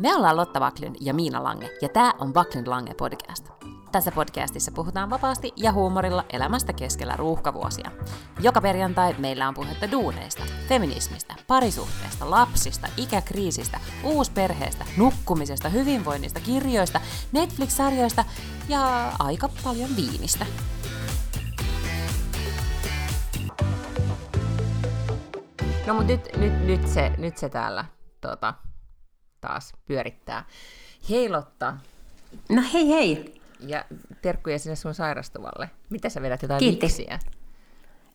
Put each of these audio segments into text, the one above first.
Me ollaan Lotta Vaklin ja Miina Lange, ja tämä on Vaklin Lange podcast. Tässä podcastissa puhutaan vapaasti ja huumorilla elämästä keskellä ruuhkavuosia. Joka perjantai meillä on puhetta duuneista, feminismistä, parisuhteesta, lapsista, ikäkriisistä, uusperheestä, nukkumisesta, hyvinvoinnista, kirjoista, Netflix-sarjoista ja aika paljon viinistä. No mutta nyt, nyt, nyt, se, nyt se täällä tota, taas pyörittää. Hei Lotta. No hei hei. Ja terkkuja sinne sun sairastuvalle. Mitä sä vedät jotain Kiitti. viksiä?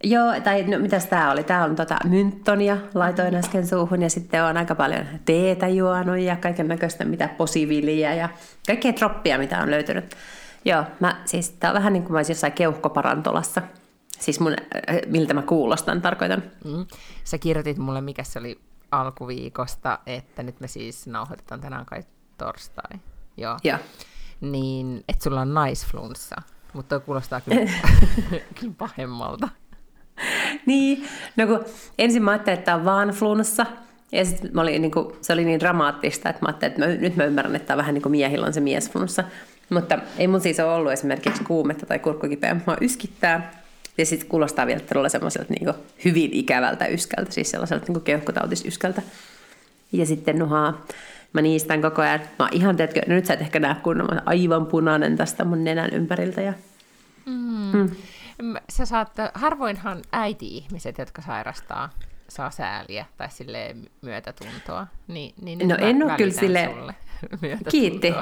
Joo, tai no, mitäs tää oli? Tää on tota mynttonia, laitoin äsken suuhun ja sitten on aika paljon teetä juonut ja kaiken näköistä mitä posiviliä ja kaikkea troppia, mitä on löytynyt. Joo, mä, siis tää on vähän niin kuin mä olisin jossain keuhkoparantolassa. Siis mun, äh, miltä mä kuulostan, tarkoitan. Mm. Sä kirjoitit mulle, mikä se oli alkuviikosta, että nyt me siis nauhoitetaan tänään kai torstai. Joo. Joo. Niin, että sulla on naisflunssa. Mutta kuulostaa kyllä, kyllä pahemmalta. Niin, no kun ensin mä ajattelin, että tämä on vaan flunssa, ja sitten niin kuin, se oli niin dramaattista, että mä ajattelin, että mä, nyt mä ymmärrän, että tämä on vähän niin kuin miehillä on se miesflunssa. Mutta ei mun siis ole ollut esimerkiksi kuumetta tai kurkkukipeä. Mä yskittää, ja sitten kuulostaa vielä todella semmoiselta niin hyvin ikävältä yskältä, siis sellaiselta niin keuhkotautisyskältä. Ja sitten nuhaa, mä niistän koko ajan. Mä oon ihan, teetkö, no nyt sä et ehkä näe kunnon, mä aivan punainen tästä mun nenän ympäriltä. Ja... Mm. Mm. Sä saat, harvoinhan äiti-ihmiset, jotka sairastaa, saa sääliä tai sille myötätuntoa. Niin, niin no en ole kyllä sille Kiitti.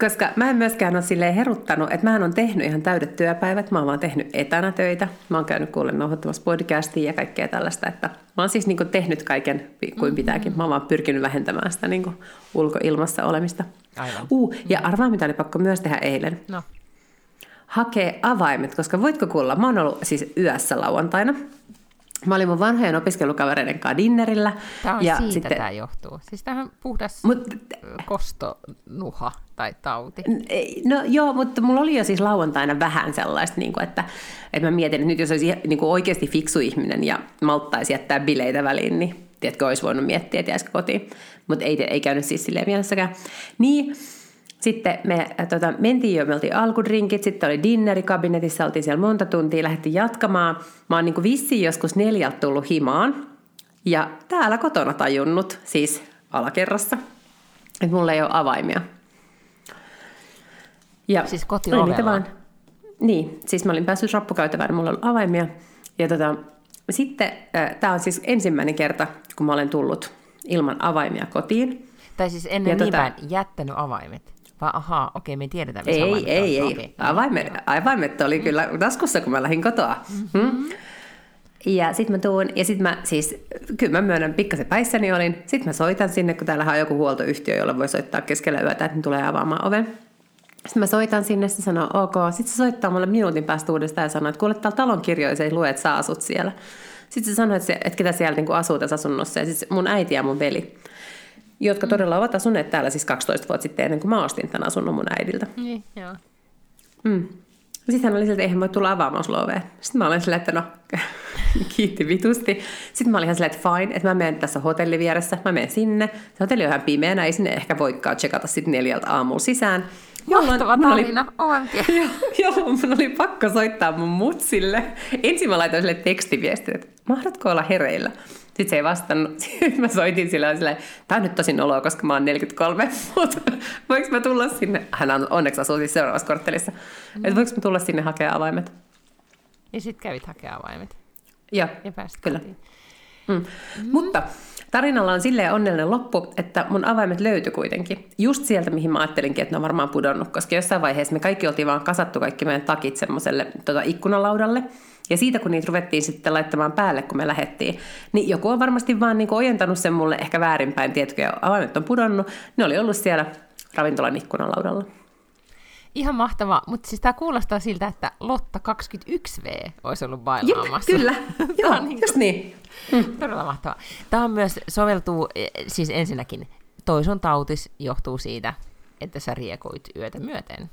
Koska mä en myöskään ole silleen heruttanut, että mä on tehnyt ihan täydet työpäivät. Mä oon vaan tehnyt etänä töitä. Mä oon käynyt kuulen nauhoittamassa podcastia ja kaikkea tällaista. Että mä oon siis niin tehnyt kaiken kuin pitääkin. Mä oon vaan pyrkinyt vähentämään sitä niin ulkoilmassa olemista. Aivan. Uh, ja arvaa, mitä oli pakko myös tehdä eilen. No. Hakee avaimet, koska voitko kuulla, mä oon ollut siis yössä lauantaina. Mä olin mun vanhojen opiskelukavereiden kanssa dinnerillä. Tämä on ja siitä sitten... tämä johtuu. Siis tämähän on puhdas Mut, kostonuha tai tauti. No joo, mutta mulla oli jo siis lauantaina vähän sellaista, niin kuin, että, että mä mietin, että nyt jos olisi niin kuin oikeasti fiksu ihminen ja malttaisi jättää bileitä väliin, niin tiedätkö, olisi voinut miettiä, että jäisikö kotiin. Mutta ei, ei käynyt siis silleen mielessäkään. Niin, sitten me äh, tota, mentiin jo, me oltiin alkudrinkit, sitten oli dinneri kabinetissa, oltiin siellä monta tuntia, lähdettiin jatkamaan. Mä oon niin vissiin joskus neljältä tullut himaan. Ja täällä kotona tajunnut, siis alakerrassa, että mulla ei ole avaimia. Ja siis kotiovella? Vaan, niin, siis mä olin päässyt rappukäytävään, mulla oli avaimia. Ja tota, sitten äh, tämä on siis ensimmäinen kerta, kun mä olen tullut ilman avaimia kotiin. Tai siis ennen ja niin tota, jättänyt avaimet? Vai ahaa, okei, me tiedetään, missä ei, avaimet ei, on. ei, ei. Avaimet, avaimet oli kyllä taskussa, kun mä lähdin kotoa. Mm-hmm. Hmm? Ja sitten mä tuun, ja sitten mä siis, kyllä mä myönnän, pikkasen päissäni olin. Sitten mä soitan sinne, kun täällä on joku huoltoyhtiö, jolla voi soittaa keskellä yötä, että ne tulee avaamaan oven. Sitten mä soitan sinne, se sanoo ok. Sitten se soittaa mulle minuutin päästä uudestaan ja sanoo, että kuule täällä talon kirjoissa ei lue, että sä asut siellä. Sitten se sanoi, että, se, että ketä siellä niin asuu tässä asunnossa. Ja siis mun äiti ja mun veli, jotka mm. todella ovat asuneet täällä siis 12 vuotta sitten ennen kuin mä ostin tämän asunnon mun äidiltä. Niin, joo. Mm. Sitten hän oli siltä, että eihän voi tulla avaamaan ovea. Sitten mä olin silleen, että no, kiitti vitusti. Sitten mä olin ihan silleen, että fine, että mä menen tässä hotelli vieressä, mä menen sinne. Se hotelli on ihan pimeänä, ei sinne ehkä voikaan tsekata sitten neljältä aamulla sisään. Mahtava tarina, oli, joo, joo, mun oli pakko soittaa mun mutsille. Ensin mä laitoin sille tekstiviestin, että mahdatko olla hereillä? Sitten se ei vastannut. Sitten mä soitin sille silleen, tää on nyt tosi noloa, koska mä oon 43, mutta voinko mä tulla sinne? Hän on onneksi asuu siis seuraavassa korttelissa. Mm. Että voinko mä tulla sinne hakea avaimet? Ja sitten kävit hakea avaimet. Joo, ja pääsit kyllä. Mm. Mm. Mutta tarinalla on silleen onnellinen loppu, että mun avaimet löytyi kuitenkin. Just sieltä, mihin mä ajattelinkin, että ne on varmaan pudonnut, koska jossain vaiheessa me kaikki oltiin vaan kasattu kaikki meidän takit semmoiselle tota, ikkunalaudalle. Ja siitä, kun niitä ruvettiin sitten laittamaan päälle, kun me lähettiin, niin joku on varmasti vaan niin ojentanut sen mulle ehkä väärinpäin, tiedätkö, ja avaimet on pudonnut. Ne oli ollut siellä ravintolan ikkunalaudalla. Ihan mahtava, mutta siis tämä kuulostaa siltä, että Lotta 21V olisi ollut bailaamassa. Jep, kyllä, joo, niin just niin. Mm. Todella mahtavaa. Tämä on myös soveltuu, e, siis ensinnäkin toison tautis johtuu siitä, että sä riekoit yötä myöten.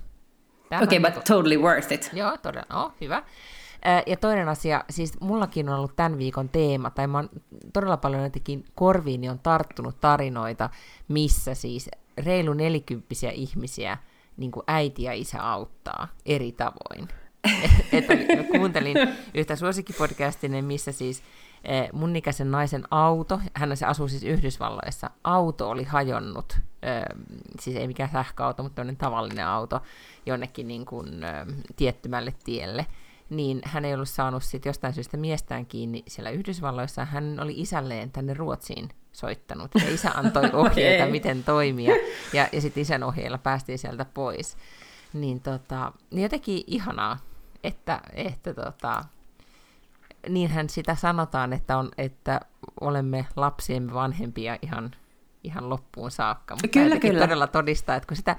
Okei, okay, but totally worth it. Joo, todella, oh, hyvä. Ja toinen asia, siis mullakin on ollut tämän viikon teema, tai mä oon todella paljon jotenkin korviini on tarttunut tarinoita, missä siis reilu nelikymppisiä ihmisiä niin kuin äiti ja isä auttaa eri tavoin. että kuuntelin yhtä suosikkipodcastinen, missä siis mun ikäisen naisen auto, hän se asuu siis Yhdysvalloissa, auto oli hajonnut, siis ei mikään sähköauto, mutta tavallinen auto, jonnekin niin kuin, tiettymälle tielle, niin hän ei ollut saanut sit jostain syystä miestään kiinni siellä Yhdysvalloissa, hän oli isälleen tänne Ruotsiin soittanut, ja isä antoi ohjeita, okay. miten toimia, ja, ja sitten isän ohjeilla päästiin sieltä pois. Niin, tota, niin jotenkin ihanaa, että, että tota, niinhän sitä sanotaan, että, on, että olemme lapsiemme vanhempia ihan, ihan loppuun saakka. Mutta kyllä, kyllä. todella todistaa, että kun sitä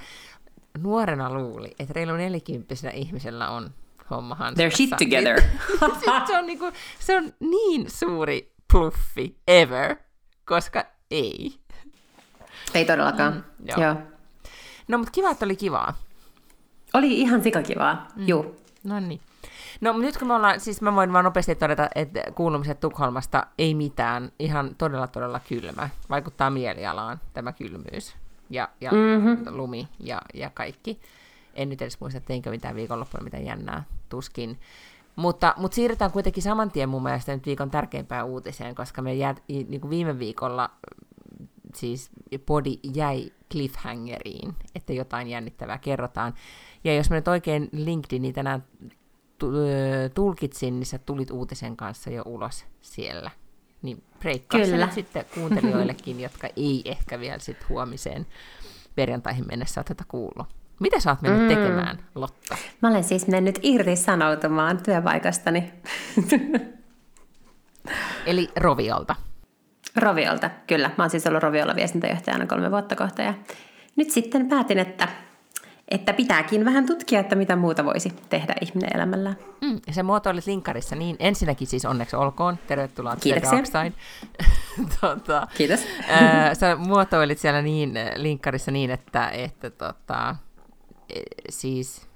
nuorena luuli, että reilu nelikymppisenä ihmisellä on homma They're shit together. se, on niinku, se on niin suuri pluffi ever, koska ei. Ei todellakaan, mm, joo. joo. No, mutta kiva, että oli kivaa. Oli ihan sikakivaa, mm. juu. No niin. No nyt kun me ollaan, siis mä voin vaan nopeasti todeta, että kuulumiset Tukholmasta ei mitään, ihan todella todella kylmä. Vaikuttaa mielialaan tämä kylmyys ja, ja mm-hmm. lumi ja, ja kaikki. En nyt edes muista, teinkö mitään viikonloppuna, mitä jännää, tuskin. Mutta, mutta siirrytään kuitenkin saman tien mun mielestä nyt viikon tärkeimpään uutiseen, koska me jää, niin kuin viime viikolla siis podi jäi cliffhangeriin, että jotain jännittävää kerrotaan. Ja jos me nyt oikein LinkedInin tänään tulkitsin, niin sä tulit uutisen kanssa jo ulos siellä. Niin breikkaa nyt sitten kuuntelijoillekin, jotka ei ehkä vielä sitten huomiseen perjantaihin mennessä tätä kuullut. Mitä sä oot mennyt mm. tekemään, Lotta? Mä olen siis mennyt irtisanoutumaan työpaikastani. Eli Roviolta. Roviolta, kyllä. Mä oon siis ollut Roviolla viestintäjohtajana kolme vuotta kohta ja nyt sitten päätin, että että pitääkin vähän tutkia, että mitä muuta voisi tehdä ihminen elämällään. Mm, ja se muotoilit linkkarissa niin, ensinnäkin siis onneksi olkoon, tervetuloa Kiitoksia. Tota, Kiitos. ää, sä muotoilit siellä niin, linkkarissa niin, että, että tota, siis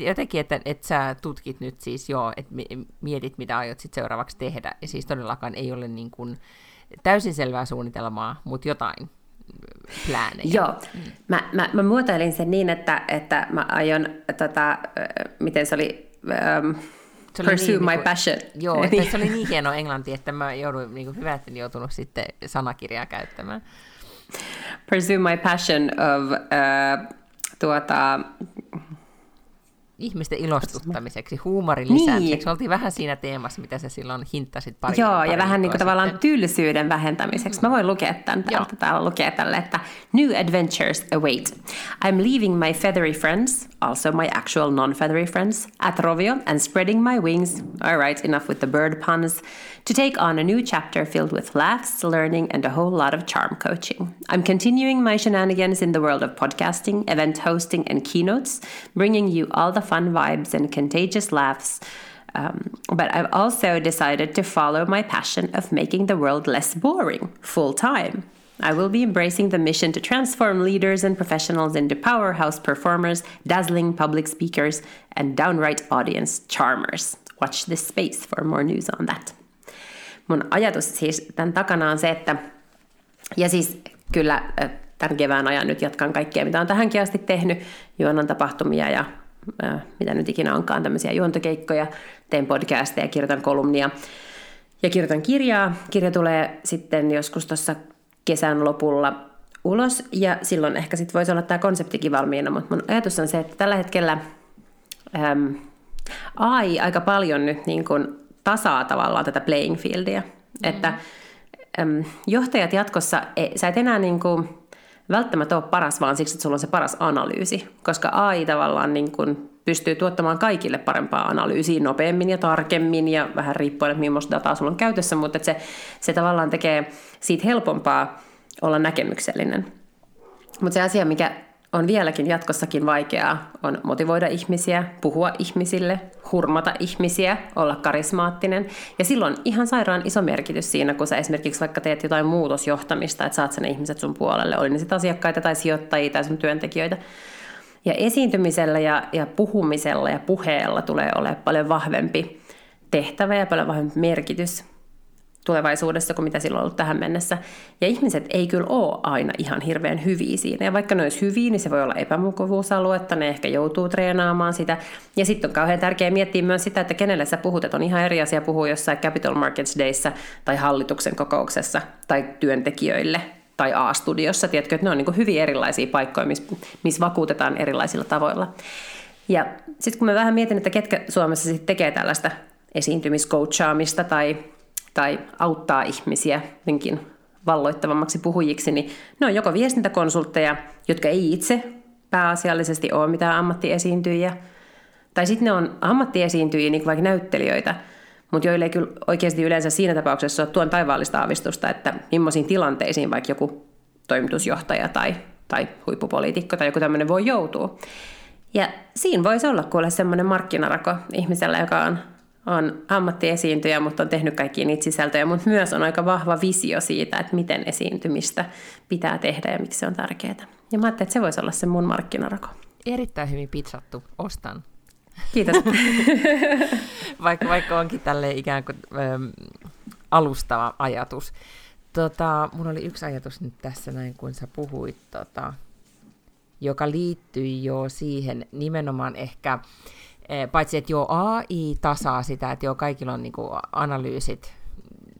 jotenkin, että, että sä tutkit nyt siis joo, että mietit, mitä aiot sit seuraavaksi tehdä, ja siis todellakaan ei ole niin kuin täysin selvää suunnitelmaa, mutta jotain pläänejä. Joo, mä, mä, mä muotoilin sen niin, että, että mä aion, tota, miten se oli, um, se oli pursue niin, my niin passion. Joo, että se oli niin hieno englanti, että mä jouduin, niin kuin hyvä, että joutunut sitten sanakirjaa käyttämään. Pursue my passion of uh, tuota, ihmisten ilostuttamiseksi, huumorin lisäämiseksi. Niin. Oltiin vähän siinä teemassa, mitä sä silloin hintasit pari Joo, pari ja vähän niin kuin tavallaan tylsyyden vähentämiseksi. Mä voin lukea tämän täältä. Täällä lukee tälle, että New adventures await. I'm leaving my feathery friends, also my actual non-feathery friends, at Rovio and spreading my wings, all right, enough with the bird puns, to take on a new chapter filled with laughs, learning, and a whole lot of charm coaching. I'm continuing my shenanigans in the world of podcasting, event hosting, and keynotes, bringing you all the fun vibes and contagious laughs. Um, but I've also decided to follow my passion of making the world less boring full time. I will be embracing the mission to transform leaders and professionals into powerhouse performers, dazzling public speakers, and downright audience charmers. Watch this space for more news on that. mun ajatus siis tämän takana on se, että, ja siis kyllä tämän kevään ajan nyt jatkan kaikkea, mitä on tähänkin asti tehnyt, juonan tapahtumia ja mitä nyt ikinä onkaan, tämmöisiä juontokeikkoja, teen podcasteja, kirjoitan kolumnia ja kirjoitan kirjaa. Kirja tulee sitten joskus tuossa kesän lopulla ulos, ja silloin ehkä sitten voisi olla tämä konseptikin valmiina, mutta mun ajatus on se, että tällä hetkellä äm, AI aika paljon nyt niin kuin tasaa tavallaan tätä playing fieldia. Mm. Että äm, johtajat jatkossa, ei, sä et enää niin kuin, välttämättä ole paras, vaan siksi, että sulla on se paras analyysi. Koska AI tavallaan niin kuin, pystyy tuottamaan kaikille parempaa analyysiä nopeammin ja tarkemmin ja vähän riippuen, että millaista dataa sulla on käytössä, mutta se, se tavallaan tekee siitä helpompaa olla näkemyksellinen. Mutta se asia, mikä on vieläkin jatkossakin vaikeaa, on motivoida ihmisiä, puhua ihmisille, hurmata ihmisiä, olla karismaattinen. Ja silloin ihan sairaan iso merkitys siinä, kun sä esimerkiksi vaikka teet jotain muutosjohtamista, että saat sen ihmiset sun puolelle, oli ne sitten asiakkaita tai sijoittajia tai sun työntekijöitä. Ja esiintymisellä ja, ja puhumisella ja puheella tulee olemaan paljon vahvempi tehtävä ja paljon vahvempi merkitys tulevaisuudessa kuin mitä silloin on ollut tähän mennessä. Ja ihmiset ei kyllä ole aina ihan hirveän hyviä siinä. Ja vaikka ne olisi hyviä, niin se voi olla epämukavuusaluetta, ne ehkä joutuu treenaamaan sitä. Ja sitten on kauhean tärkeää miettiä myös sitä, että kenelle sä puhut, että on ihan eri asia puhua jossain Capital Markets Dayssä tai hallituksen kokouksessa tai työntekijöille tai A-studiossa, tiedätkö, että ne on niin hyvin erilaisia paikkoja, missä miss vakuutetaan erilaisilla tavoilla. Ja sitten kun mä vähän mietin, että ketkä Suomessa sitten tekee tällaista esiintymiscoachaamista tai tai auttaa ihmisiä jotenkin valloittavammaksi puhujiksi, niin ne on joko viestintäkonsultteja, jotka ei itse pääasiallisesti ole mitään ammattiesiintyjiä, tai sitten ne on ammattiesiintyjiä, niin kuin vaikka näyttelijöitä, mutta joille ei kyllä oikeasti yleensä siinä tapauksessa ole tuon taivaallista aavistusta, että millaisiin tilanteisiin vaikka joku toimitusjohtaja tai, tai huippupoliitikko tai joku tämmöinen voi joutua. Ja siinä voisi olla kuule semmoinen markkinarako ihmisellä, joka on on ammattiesiintyjä, mutta on tehnyt kaikki niitä sisältöjä, mutta myös on aika vahva visio siitä, että miten esiintymistä pitää tehdä ja miksi se on tärkeää. Ja mä ajattelin, että se voisi olla se mun markkinarako. Erittäin hyvin pizzattu. Ostan. Kiitos. vaikka, vaikka onkin tälle ikään kuin äm, alustava ajatus. Tota, mun oli yksi ajatus nyt tässä näin, kun sä puhuit, tota, joka liittyi jo siihen nimenomaan ehkä Eh, paitsi, että joo, AI tasaa sitä, että joo, kaikilla on niinku analyysit,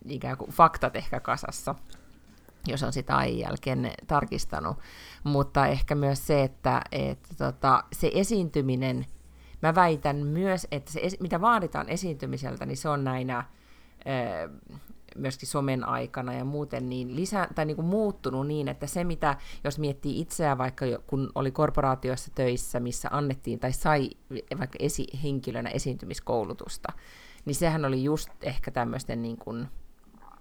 ikään kuin faktat ehkä kasassa, jos on sitä AI jälkeen tarkistanut. Mutta ehkä myös se, että, että tota, se esiintyminen, mä väitän myös, että se, mitä vaaditaan esiintymiseltä, niin se on näinä myöskin somen aikana ja muuten niin lisä, tai niin kuin muuttunut niin, että se mitä, jos miettii itseään vaikka jo, kun oli korporaatioissa töissä, missä annettiin tai sai vaikka esihenkilönä esiintymiskoulutusta, niin sehän oli just ehkä tämmöisten niin kuin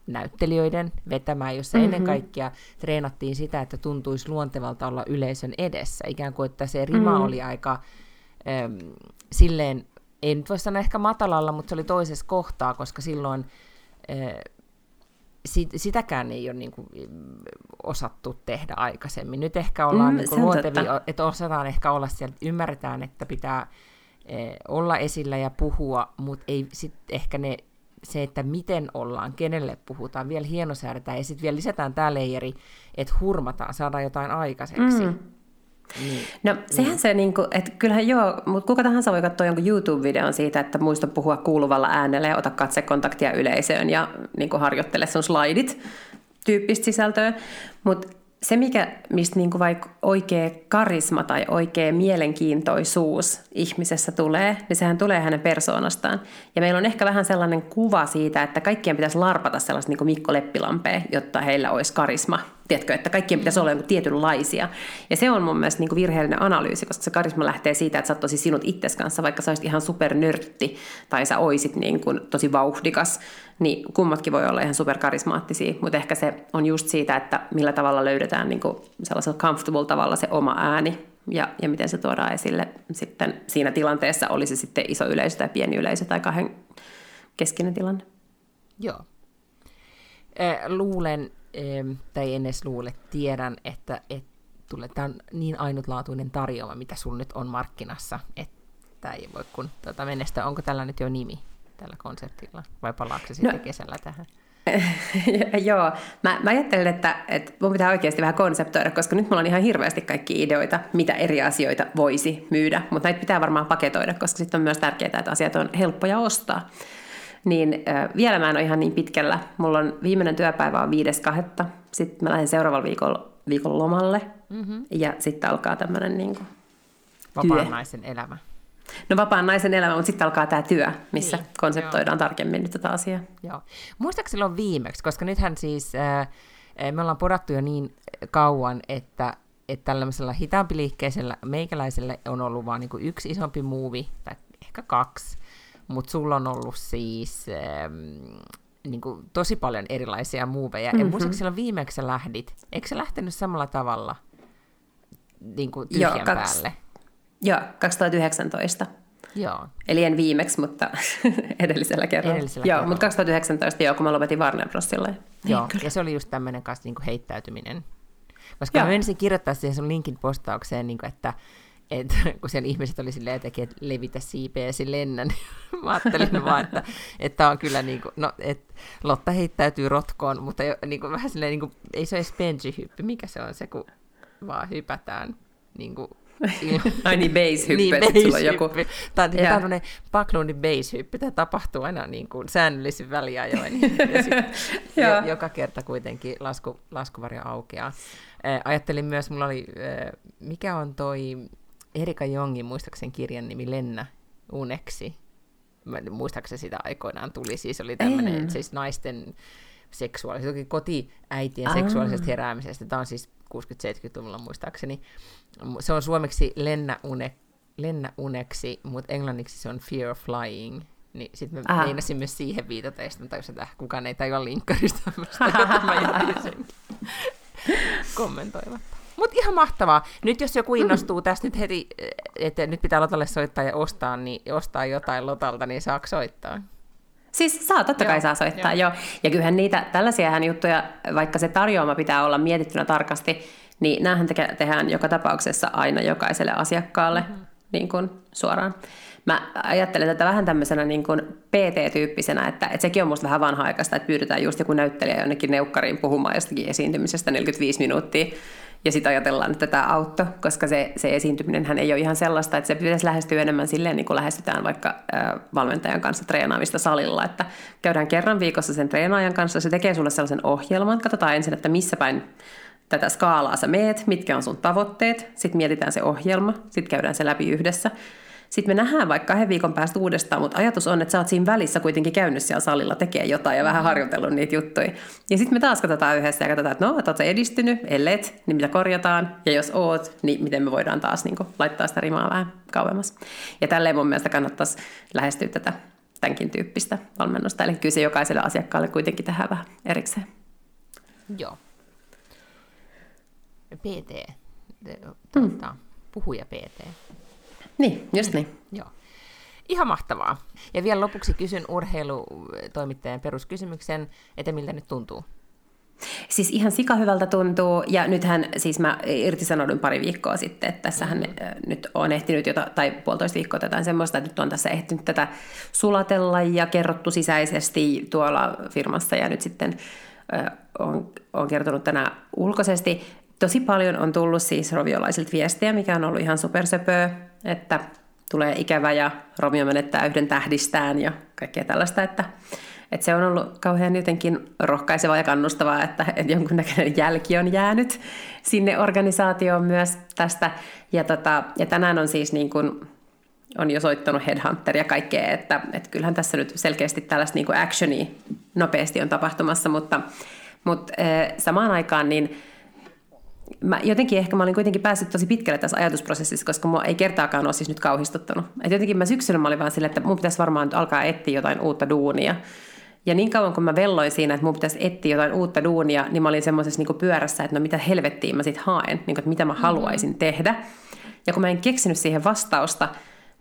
näyttelijöiden vetämään, jossa mm-hmm. ennen kaikkea treenattiin sitä, että tuntuisi luontevalta olla yleisön edessä. Ikään kuin, että se rima mm-hmm. oli aika äm, silleen, ei nyt voi sanoa ehkä matalalla, mutta se oli toisessa kohtaa, koska silloin sit, sitäkään ei ole niin kuin, osattu tehdä aikaisemmin. Nyt ehkä ollaan mm, niin luontevia, että osataan ehkä olla siellä, ymmärretään, että pitää eh, olla esillä ja puhua, mutta ei sit ehkä ne, se, että miten ollaan, kenelle puhutaan, vielä hienosäädetään ja sitten vielä lisätään tämä leijeri, että hurmataan, saadaan jotain aikaiseksi. Mm. Niin. No sehän niin. se, niin kuin, että kyllähän joo, mutta kuka tahansa voi katsoa jonkun YouTube-videon siitä, että muista puhua kuuluvalla äänellä ja ota katsekontaktia yleisöön ja niin kuin harjoittele sun slaidit tyyppistä sisältöä. Mutta se, mikä, mistä niin vaikka oikea karisma tai oikea mielenkiintoisuus ihmisessä tulee, niin sehän tulee hänen persoonastaan. Ja meillä on ehkä vähän sellainen kuva siitä, että kaikkien pitäisi larpata sellaista niin Mikko Leppilampea, jotta heillä olisi karisma. Tiedätkö, että kaikkien pitäisi olla jonkun tietynlaisia. Ja se on mun mielestä niin virheellinen analyysi, koska se karisma lähtee siitä, että sä oot tosi sinut itses kanssa, vaikka sä olisit ihan supernörtti tai sä oisit niin kuin tosi vauhdikas, niin kummatkin voi olla ihan superkarismaattisia, mutta ehkä se on just siitä, että millä tavalla löydetään niin kuin sellaisella comfortable tavalla se oma ääni ja, ja miten se tuodaan esille sitten siinä tilanteessa, oli se sitten iso yleisö tai pieni yleisö tai kahden keskinen tilanne. Joo. Luulen, tai en edes luule, tiedän, että, että tulee, tämä on niin ainutlaatuinen tarjoama, mitä sun nyt on markkinassa, että ei voi kun tuota, menestä. Onko tällä nyt jo nimi? Tällä konseptilla, vai palaako se sitten no, kesällä tähän? Joo, mä, mä ajattelin, että, että mun pitää oikeasti vähän konseptoida, koska nyt mulla on ihan hirveästi kaikki ideoita, mitä eri asioita voisi myydä, mutta näitä pitää varmaan paketoida, koska sitten on myös tärkeää, että asiat on helppoja ostaa. Niin äh, vielä mä en ole ihan niin pitkällä. Mulla on viimeinen työpäivä on 5.2. Sitten mä lähden seuraavalla viikolla, viikon lomalle. Mm-hmm. Ja sitten alkaa tämmöinen niin kuin, Vapaan naisen elämä. No vapaan naisen elämä, mutta sitten alkaa tämä työ, missä niin, konseptoidaan joo. tarkemmin nyt tätä asiaa. Joo. Muistaaks silloin viimeksi, koska nythän siis äh, me ollaan podattu jo niin kauan, että että tällaisella hitaampi meikäläisellä on ollut vain niin yksi isompi muuvi, tai ehkä kaksi, mutta sulla on ollut siis ähm, niin kuin tosi paljon erilaisia muuveja. Mm-hmm. Ja muistaakseni silloin viimeksi sä lähdit, eikö se lähtenyt samalla tavalla niin kuin tyhjän Joo, kaksi, päälle? Joo, 2019. Joo. Eli en viimeksi, mutta edellisellä kerralla. Edellisellä joo, kerralla. mutta 2019 joo, kun mä lopetin Warner Brosilla. Joo, niin, ja se oli just tämmöinen kanssa niin kuin heittäytyminen. Koska joo. mä ensin kirjoittaa siihen sun linkin postaukseen, niin kuin, että, et, kun siellä ihmiset oli silleen jotenkin, että levitä siipeäsi lennä, niin mä ajattelin vaan, että, että on kyllä niin kuin, no, että Lotta heittäytyy rotkoon, mutta jo, niin kuin, vähän silleen, niin kuin, ei se ole bungee-hyppy, mikä se on se, kun vaan hypätään niin kuin, Ai niin, base-hyppy, niin, sulla on joku... Tämä on yeah. tämmöinen Backlundin base-hyppy, tämä tapahtuu aina niin kuin säännöllisin väliajoin, ja sit, jo, joka kerta kuitenkin lasku, laskuvarjo aukeaa. Ajattelin myös, mulla oli, mikä on toi Erika Jongin muistaakseni kirjan nimi Lennä uneksi. Mä muistaakseni sitä aikoinaan tuli, siis oli tämmöinen, siis naisten seksuaalisuus, kotiäitien Aa. seksuaalisesta heräämisestä. Tämä on siis 60-70-luvulla muistaakseni. Se on suomeksi Lennä, une, Lennä uneksi, mutta englanniksi se on Fear of Flying. Niin sitten Aha. meinasin myös siihen viitata, ja sitten tajusin, että kukaan ei tajua linkkarista, mä jätin sen kommentoimatta. Mutta ihan mahtavaa. Nyt jos joku innostuu tästä nyt heti, että nyt pitää Lotalle soittaa ja ostaa, niin ostaa jotain Lotalta, niin saako soittaa? Siis saa, totta kai joo, saa soittaa, joo. joo. Ja kyllähän niitä tällaisia juttuja, vaikka se tarjoama pitää olla mietittynä tarkasti, niin näähän te- tehdään joka tapauksessa aina jokaiselle asiakkaalle mm-hmm. niin kuin suoraan. Mä ajattelen tätä vähän tämmöisenä niin kuin PT-tyyppisenä, että, että sekin on musta vähän vanha-aikaista, että pyydetään just joku näyttelijä jonnekin neukkariin puhumaan jostakin esiintymisestä 45 minuuttia ja sitten ajatellaan, että tämä auttoi, koska se, se esiintyminen ei ole ihan sellaista, että se pitäisi lähestyä enemmän silleen, niin kuin lähestytään vaikka äh, valmentajan kanssa treenaamista salilla, että käydään kerran viikossa sen treenaajan kanssa, se tekee sulle sellaisen ohjelman, katsotaan ensin, että missä päin tätä skaalaa sä meet, mitkä on sun tavoitteet, sitten mietitään se ohjelma, sitten käydään se läpi yhdessä. Sitten me nähdään vaikka kahden viikon päästä uudestaan, mutta ajatus on, että sä oot siinä välissä kuitenkin käynyt siellä salilla tekee jotain ja vähän mm. harjoitellut niitä juttuja. Ja sitten me taas katsotaan yhdessä ja katsotaan, että no, että oot sä edistynyt, ellet, niin mitä korjataan. Ja jos oot, niin miten me voidaan taas niin kuin, laittaa sitä rimaa vähän kauemmas. Ja tälleen mun mielestä kannattaisi lähestyä tätä tämänkin tyyppistä valmennusta. Eli kyllä se jokaiselle asiakkaalle kuitenkin tehdään vähän erikseen. Joo. PT. Tuota, mm. Puhuja PT. Niin, just niin. Joo. Ihan mahtavaa. Ja vielä lopuksi kysyn urheilutoimittajan peruskysymyksen, että miltä nyt tuntuu? Siis ihan sika hyvältä tuntuu, ja nythän siis mä irtisanoudun pari viikkoa sitten, että tässähän mm-hmm. nyt on ehtinyt jota, tai puolitoista viikkoa jotain semmoista, että nyt on tässä ehtinyt tätä sulatella ja kerrottu sisäisesti tuolla firmassa, ja nyt sitten on, on kertonut tänään ulkoisesti. Tosi paljon on tullut siis roviolaisilta viestejä, mikä on ollut ihan supersöpöä, että tulee ikävä ja Romeo menettää yhden tähdistään ja kaikkea tällaista, että, että se on ollut kauhean jotenkin rohkaisevaa ja kannustavaa, että, että jonkunnäköinen jälki on jäänyt sinne organisaatioon myös tästä. Ja, tota, ja tänään on siis niin kuin, on jo soittanut Headhunter ja kaikkea, että, että kyllähän tässä nyt selkeästi tällaista niin kuin actionia nopeasti on tapahtumassa, mutta, mutta äh, samaan aikaan niin mä jotenkin ehkä mä olin kuitenkin päässyt tosi pitkälle tässä ajatusprosessissa, koska mua ei kertaakaan ole siis nyt kauhistuttanut. Et jotenkin mä syksyllä mä olin vaan silleen, että mun pitäisi varmaan alkaa etsiä jotain uutta duunia. Ja niin kauan kun mä velloin siinä, että mun pitäisi etsiä jotain uutta duunia, niin mä olin semmoisessa niin pyörässä, että no mitä helvettiä mä sit haen, niin kuin, että mitä mä haluaisin mm-hmm. tehdä. Ja kun mä en keksinyt siihen vastausta,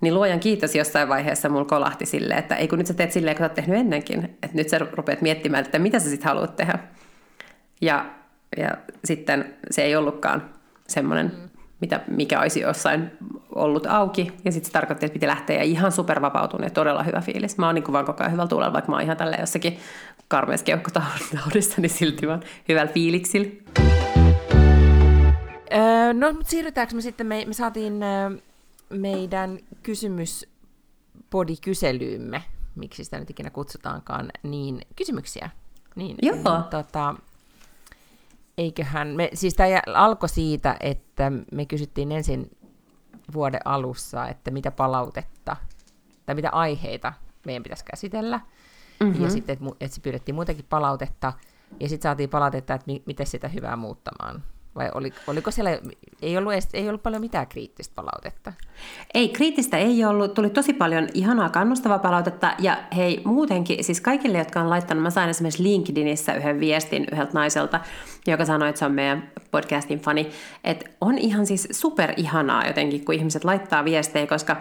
niin luojan kiitos jossain vaiheessa mulla kolahti silleen, että ei kun nyt sä teet silleen, kun sä oot tehnyt ennenkin, että nyt sä rupeat miettimään, että mitä sä sitten haluat tehdä. Ja ja sitten se ei ollutkaan semmoinen, mm. mitä, mikä olisi jossain ollut auki. Ja sitten se tarkoitti, että piti lähteä ja ihan supervapautunut ja todella hyvä fiilis. Mä oon niin vaan koko ajan hyvällä tuulella, vaikka mä oon ihan tällä jossakin karmeessa keuhkotaudissa, niin silti vaan hyvällä fiiliksillä. Öö, no, mutta siirrytäänkö me sitten, me, me saatiin öö, meidän kysymys kyselymme, miksi sitä nyt ikinä kutsutaankaan, niin kysymyksiä. Niin, Joo. Niin, tota, eiköhän, me, siis tämä alkoi siitä, että me kysyttiin ensin vuoden alussa, että mitä palautetta tai mitä aiheita meidän pitäisi käsitellä. Mm-hmm. Ja sitten, että, että pyydettiin muutenkin palautetta, ja sitten saatiin palautetta, että mi- miten sitä hyvää muuttamaan. Vai oli, oliko siellä, ei ollut, edes, ei ollut paljon mitään kriittistä palautetta? Ei, kriittistä ei ollut. Tuli tosi paljon ihanaa kannustavaa palautetta. Ja hei, muutenkin, siis kaikille, jotka on laittanut, mä sain esimerkiksi LinkedInissä yhden viestin yhdeltä naiselta, joka sanoi, että se on meidän podcastin fani. Että on ihan siis super ihanaa jotenkin, kun ihmiset laittaa viestejä, koska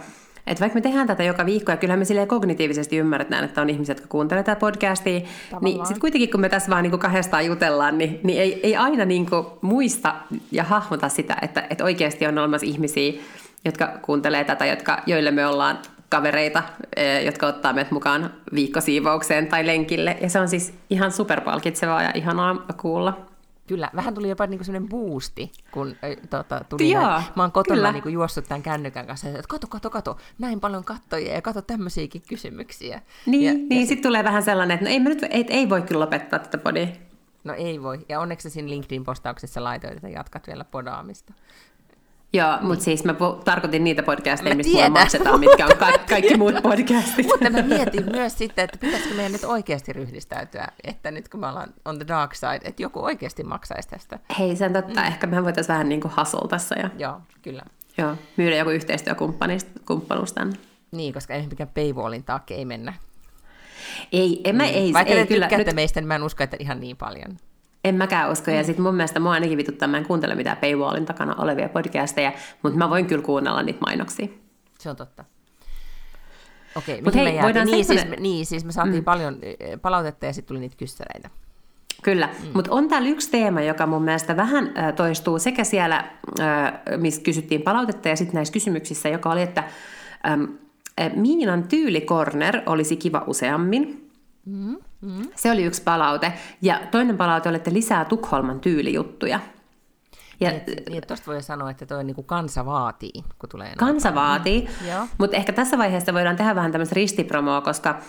et vaikka me tehdään tätä joka viikko, ja kyllähän me silleen kognitiivisesti ymmärretään, että on ihmiset, jotka kuuntelevat tätä podcastia, Tavallaan. niin sitten kuitenkin kun me tässä vaan niin kahdestaan jutellaan, niin, niin ei, ei aina niin muista ja hahmota sitä, että, että oikeasti on olemassa ihmisiä, jotka kuuntelee tätä, jotka, joille me ollaan kavereita, eh, jotka ottaa meidät mukaan viikkosiivoukseen tai lenkille. Ja se on siis ihan superpalkitsevaa ja ihanaa kuulla. Kyllä, vähän tuli jopa niinku sellainen boosti, kun äh, tota, tuli Joo, näin. Mä oon kotona kyllä. niinku juossut tämän kännykän kanssa, että kato, kato, kato, näin paljon kattojia ja kato tämmöisiäkin kysymyksiä. Niin, ja, niin sitten tulee vähän sellainen, että no ei, me nyt, ei, ei voi kyllä lopettaa tätä podia. No ei voi. Ja onneksi siinä LinkedIn-postauksessa laitoit, että jatkat vielä podaamista. Joo, mutta siis mä pu- tarkoitin niitä podcasteja, Mä mistä tiedän. maksetaan, mitkä on ka- kaikki muut podcastit. Mutta mä mietin myös sitten, että pitäisikö meidän nyt oikeasti ryhdistäytyä, että nyt kun me ollaan on the dark side, että joku oikeasti maksaisi tästä. Hei, se on totta. Mm. Ehkä mehän voitaisiin vähän niin kuin hustle tässä ja Joo, kyllä. joo, myydä joku yhteistyökumppanuus tänne. Niin, koska ei mikään paywallin takia ei mennä. Ei, en mä, ei, Mm. Vaikka ei kyllä. tykkäätte Nyt, meistä, niin mä en usko, että ihan niin paljon. En mäkään usko. Ja sitten mun mielestä mua ainakin vituttaa, mä en kuuntele mitään paywallin takana olevia podcasteja, mutta mä voin kyllä kuunnella niitä mainoksia. Se on totta. Okei, Mut mihin hei, voidaan Niin, siis, semmonen- me- niin, siis me saatiin mm. paljon eh, palautetta ja sitten tuli niitä kyssäreitä. Kyllä, mm. mutta on täällä yksi teema, joka mun mielestä vähän äh, toistuu sekä siellä, äh, missä kysyttiin palautetta ja sitten näissä kysymyksissä, joka oli, että ähm, äh, Miinan tyylikorner olisi kiva useammin. Mm, mm. Se oli yksi palaute. Ja toinen palaute oli, että lisää Tukholman tyylijuttuja. Ja Niin, että, niin, tosta voi sanoa, että toi niinku kansa vaatii, kun tulee kansa paljon. vaatii, Joo. mutta ehkä tässä vaiheessa voidaan tehdä vähän tämmöistä ristipromoa, koska,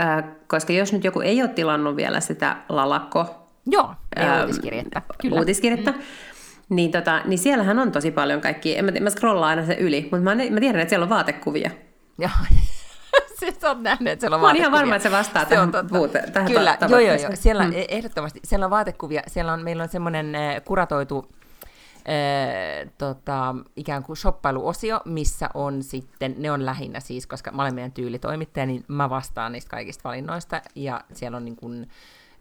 äh, koska jos nyt joku ei ole tilannut vielä sitä lalakko Joo, Ää, uutiskirjettä. Kyllä. uutiskirjettä. Niin, tota, niin siellähän on tosi paljon kaikki, en mä, mä scrollaan aina se yli, mutta mä, mä tiedän, että siellä on vaatekuvia. Joo. siis oot nähnyt, että siellä on Mä oon ihan varma, että se vastaa Se tähän on puute- tähän Kyllä, ta- joo, joo, joo. Siellä mm. ehdottomasti, siellä on vaatekuvia, siellä on, meillä on semmoinen äh, kuratoitu äh, tota, ikään kuin shoppailuosio, missä on sitten, ne on lähinnä siis, koska mä olen meidän tyylitoimittaja, niin mä vastaan niistä kaikista valinnoista, ja siellä on niin kuin,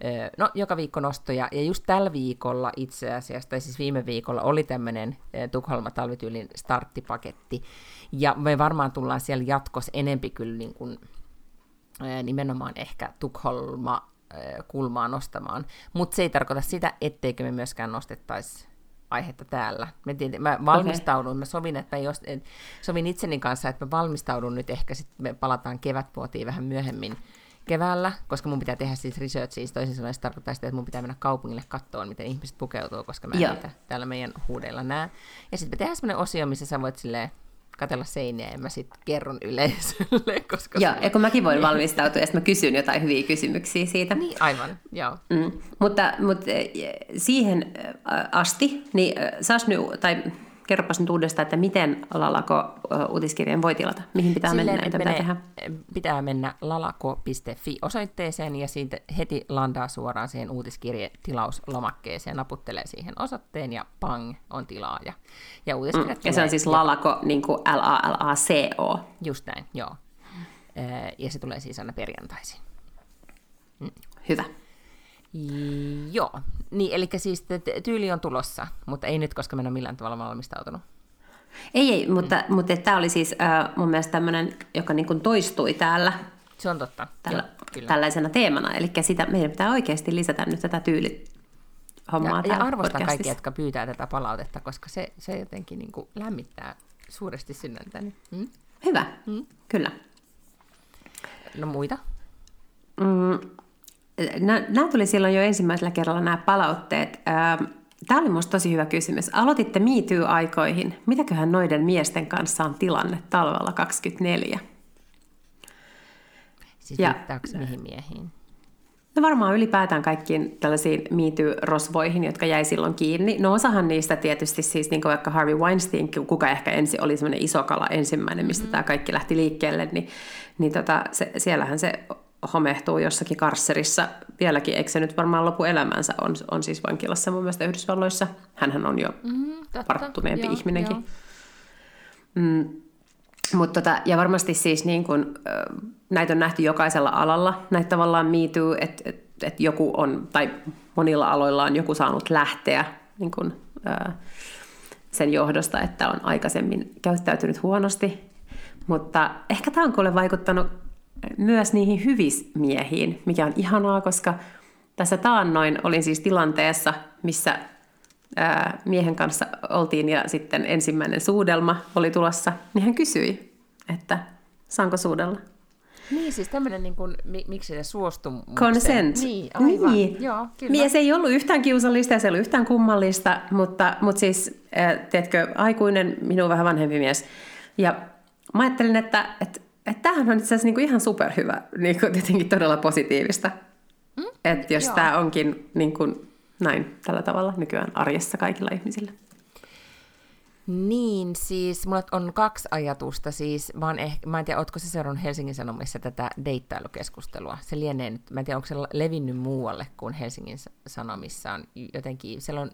äh, no, joka viikko nostoja, ja just tällä viikolla itse asiassa, tai siis viime viikolla oli tämmöinen Tukholma talvityylin starttipaketti, ja me varmaan tullaan siellä jatkossa enempi kyllä niin kuin, nimenomaan ehkä Tukholma kulmaa nostamaan. Mutta se ei tarkoita sitä, etteikö me myöskään nostettaisi aihetta täällä. Mä, tiedän, mä valmistaudun, okay. mä sovin, että jos, et, sovin itseni kanssa, että mä valmistaudun nyt ehkä sitten me palataan kevätpuotiin vähän myöhemmin keväällä, koska mun pitää tehdä siis researchia, toisin sanoen se tarkoittaa sitä, että mun pitää mennä kaupungille kattoon, miten ihmiset pukeutuu, koska mä en Joo. niitä täällä meidän huudeilla näe. Ja sitten me tehdään semmoinen osio, missä sä voit silleen katella seiniä ja mä sitten kerron yleisölle, koska Joo, se- ja kun mäkin voin valmistautua, ja sitten mä kysyn jotain hyviä kysymyksiä siitä. Niin, aivan, joo. Mm. Mutta, mutta eh, siihen äh, asti, niin äh, saas nyt, tai kerropas nyt uudestaan, että miten Lalako uutiskirjan voi tilata? Mihin pitää mennä, Silleen, mitä että pitää menee- tehdä? pitää mennä lalako.fi osoitteeseen ja siitä heti landaa suoraan siihen uutiskirjetilauslomakkeeseen, naputtelee siihen osoitteen ja pang, on tilaaja. Ja uutiskirjat Mm. Ja se on siis Lalako, niin kuin L-A-L-A-C-O. Just näin, joo. Ja se tulee siis aina perjantaisin. Hyvä. Joo, niin, eli siis tyyli on tulossa, mutta ei nyt, koska mä en ole millään tavalla valmistautunut. Ei, ei, mutta, mm. mutta tämä oli siis äh, mun mielestä tämmöinen, joka niin kuin toistui täällä Se on totta. tällä, Joo, kyllä. tällaisena teemana. Eli sitä, meidän pitää oikeasti lisätä nyt tätä tyylihommaa Ja, ja täällä arvostan kaikkia, jotka pyytää tätä palautetta, koska se, se jotenkin niin kuin lämmittää suuresti sydäntäni. Mm? Hyvä, mm. kyllä. No muita? Mm, nämä tuli silloin jo ensimmäisellä kerralla nämä palautteet. Tämä oli minusta tosi hyvä kysymys. Aloititte Me Too-aikoihin. Mitäköhän noiden miesten kanssa on tilanne talvella 24? Siis Ja- mihin miehiin? No varmaan ylipäätään kaikkiin tällaisiin Me Too-rosvoihin, jotka jäi silloin kiinni. No osahan niistä tietysti siis, niin kuin vaikka Harvey Weinstein, kuka ehkä ensi oli semmoinen iso kala ensimmäinen, mistä mm-hmm. tämä kaikki lähti liikkeelle, niin, niin tota, se, siellähän se homehtuu jossakin karserissa vieläkin, eikö se nyt varmaan lopu elämänsä, on, on siis vankilassa mun mielestä Yhdysvalloissa. Hänhän on jo Mm, totta. varttuneempi Joo, ihminenkin. joo. Mm, mutta tota, ja varmasti siis niin kun, näitä on nähty jokaisella alalla, näitä tavallaan me too, että et, et joku on, tai monilla aloilla on joku saanut lähteä niin kun, ö, sen johdosta, että on aikaisemmin käyttäytynyt huonosti. Mutta ehkä tämä on kuule vaikuttanut myös niihin hyvismiehiin, mikä on ihanaa, koska tässä taannoin olin siis tilanteessa, missä ää, miehen kanssa oltiin ja sitten ensimmäinen suudelma oli tulossa, niin hän kysyi, että saanko suudella. Niin, siis tämmöinen, niin kuin, mi, miksi se suostumuksen... Consent. Niin, aivan. Niin. Joo, kyllä. Ja se ei ollut yhtään kiusallista ja se ei ollut yhtään kummallista, mutta, mutta siis, äh, tiedätkö, aikuinen, minun vähän vanhempi mies. Ja mä ajattelin, että, että, että tämähän on itse asiassa niin kuin ihan superhyvä, niin kuin tietenkin todella positiivista. Mm? Että jos tämä onkin niin kuin näin tällä tavalla nykyään arjessa kaikilla ihmisillä. Niin, siis mulla on kaksi ajatusta. Siis mä, oon ehkä, mä en tiedä, ootko se seurannut Helsingin Sanomissa tätä deittailukeskustelua. Se lienee nyt, mä en tiedä, onko se levinnyt muualle kuin Helsingin Sanomissa. On jotenkin, siellä on,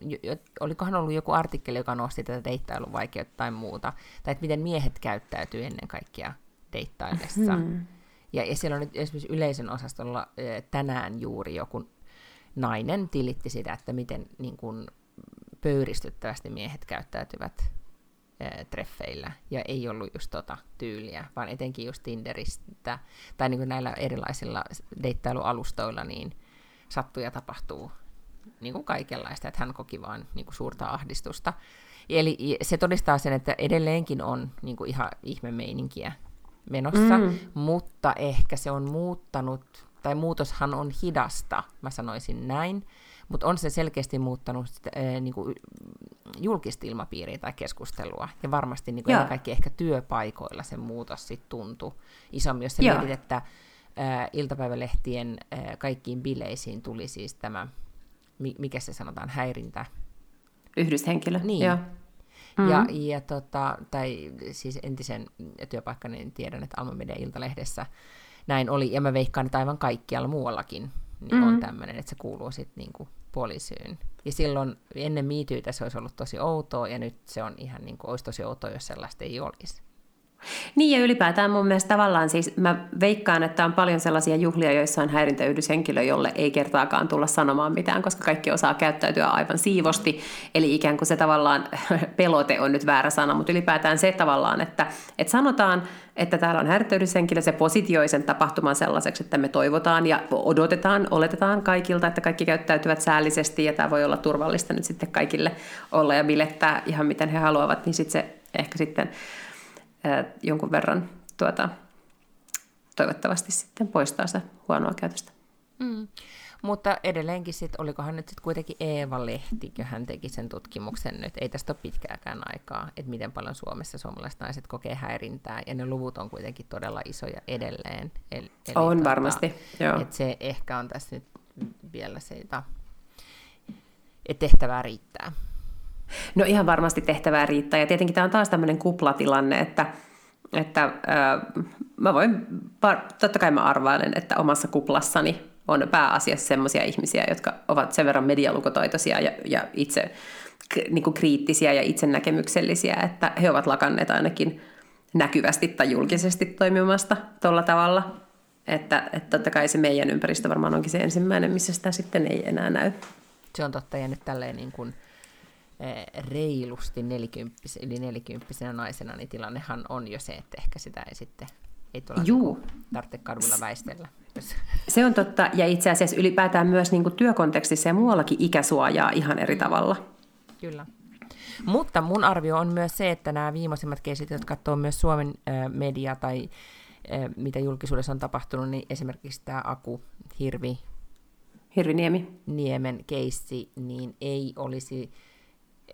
olikohan ollut joku artikkeli, joka nosti tätä deittailun vaikeutta tai muuta. Tai että miten miehet käyttäytyy ennen kaikkea deittaillessa. Hmm. Ja, ja siellä on nyt esimerkiksi yleisön osastolla tänään juuri joku nainen tilitti sitä, että miten niin kuin, pöyristyttävästi miehet käyttäytyvät treffeillä, ja ei ollut just tota tyyliä, vaan etenkin just Tinderistä, tai niin kuin näillä erilaisilla deittailualustoilla, niin sattuu ja tapahtuu niin kuin kaikenlaista, että hän koki vaan niin kuin suurta ahdistusta. Eli se todistaa sen, että edelleenkin on niin kuin ihan ihmemeininkiä menossa, mm. mutta ehkä se on muuttanut, tai muutoshan on hidasta, mä sanoisin näin, mutta on se selkeästi muuttanut äh, niin kuin, julkista ilmapiiriä tai keskustelua. Ja varmasti niin kuin ennen kaikkea ehkä työpaikoilla se muutos sitten tuntui isommin. Jos sä mietit, että äh, iltapäivälehtien äh, kaikkiin bileisiin tuli siis tämä, mi- mikä se sanotaan, häirintä. Yhdyshenkilö, niin. Joo. Mm-hmm. Ja, ja tota, tai siis entisen työpaikkani niin tiedän, että Alma Media Iltalehdessä näin oli, ja mä veikkaan, että aivan kaikkialla muuallakin niin mm-hmm. on tämmöinen, että se kuuluu sitten niinku puolisyyn. Ja silloin ennen miityytä se olisi ollut tosi outoa, ja nyt se on ihan niin kuin, olisi tosi outoa, jos sellaista ei olisi. Niin ja ylipäätään mun mielestä tavallaan siis mä veikkaan, että on paljon sellaisia juhlia, joissa on häirintäyhdyshenkilö, jolle ei kertaakaan tulla sanomaan mitään, koska kaikki osaa käyttäytyä aivan siivosti. Eli ikään kuin se tavallaan pelote on nyt väärä sana, mutta ylipäätään se tavallaan, että, että sanotaan, että täällä on häirintäyhdyshenkilö, se positioi sen tapahtuman sellaiseksi, että me toivotaan ja odotetaan, oletetaan kaikilta, että kaikki käyttäytyvät säällisesti ja tämä voi olla turvallista nyt sitten kaikille olla ja bilettää ihan miten he haluavat, niin sitten se ehkä sitten jonkun verran tuota, toivottavasti sitten poistaa se huonoa käytöstä. Mm. Mutta edelleenkin sitten, olikohan nyt sitten kuitenkin Eeva-lehti, kun hän teki sen tutkimuksen nyt, ei tästä ole pitkääkään aikaa, että miten paljon Suomessa suomalaiset naiset kokee häirintää, ja ne luvut on kuitenkin todella isoja edelleen. Eli, on tota, varmasti, joo. Että se ehkä on tässä nyt vielä siitä, että tehtävää riittää. No ihan varmasti tehtävää riittää. Ja tietenkin tämä on taas tämmöinen kuplatilanne, että, että äh, mä voin, totta kai mä arvailen, että omassa kuplassani on pääasiassa sellaisia ihmisiä, jotka ovat sen verran medialukotoitoisia ja, ja itse niin kuin kriittisiä ja itsenäkemyksellisiä, että he ovat lakanneet ainakin näkyvästi tai julkisesti toimimasta tuolla tavalla. Että, että totta kai se meidän ympäristö varmaan onkin se ensimmäinen, missä sitä sitten ei enää näy. Se on totta, ja nyt tälleen niin kuin reilusti nelikymppis, yli nelikymppisenä naisena, niin tilannehan on jo se, että ehkä sitä ei sitten ei tuolla Juu. Niin tarvitse kadulla väistellä. Se on totta, ja itse asiassa ylipäätään myös niin kuin työkontekstissa ja muuallakin ikäsuojaa ihan eri tavalla. Kyllä. Mutta mun arvio on myös se, että nämä viimeisimmat keisit, jotka katsoo myös Suomen äh, media tai äh, mitä julkisuudessa on tapahtunut, niin esimerkiksi tämä Aku Hirvi Hirviniemi. Niemen keissi, niin ei olisi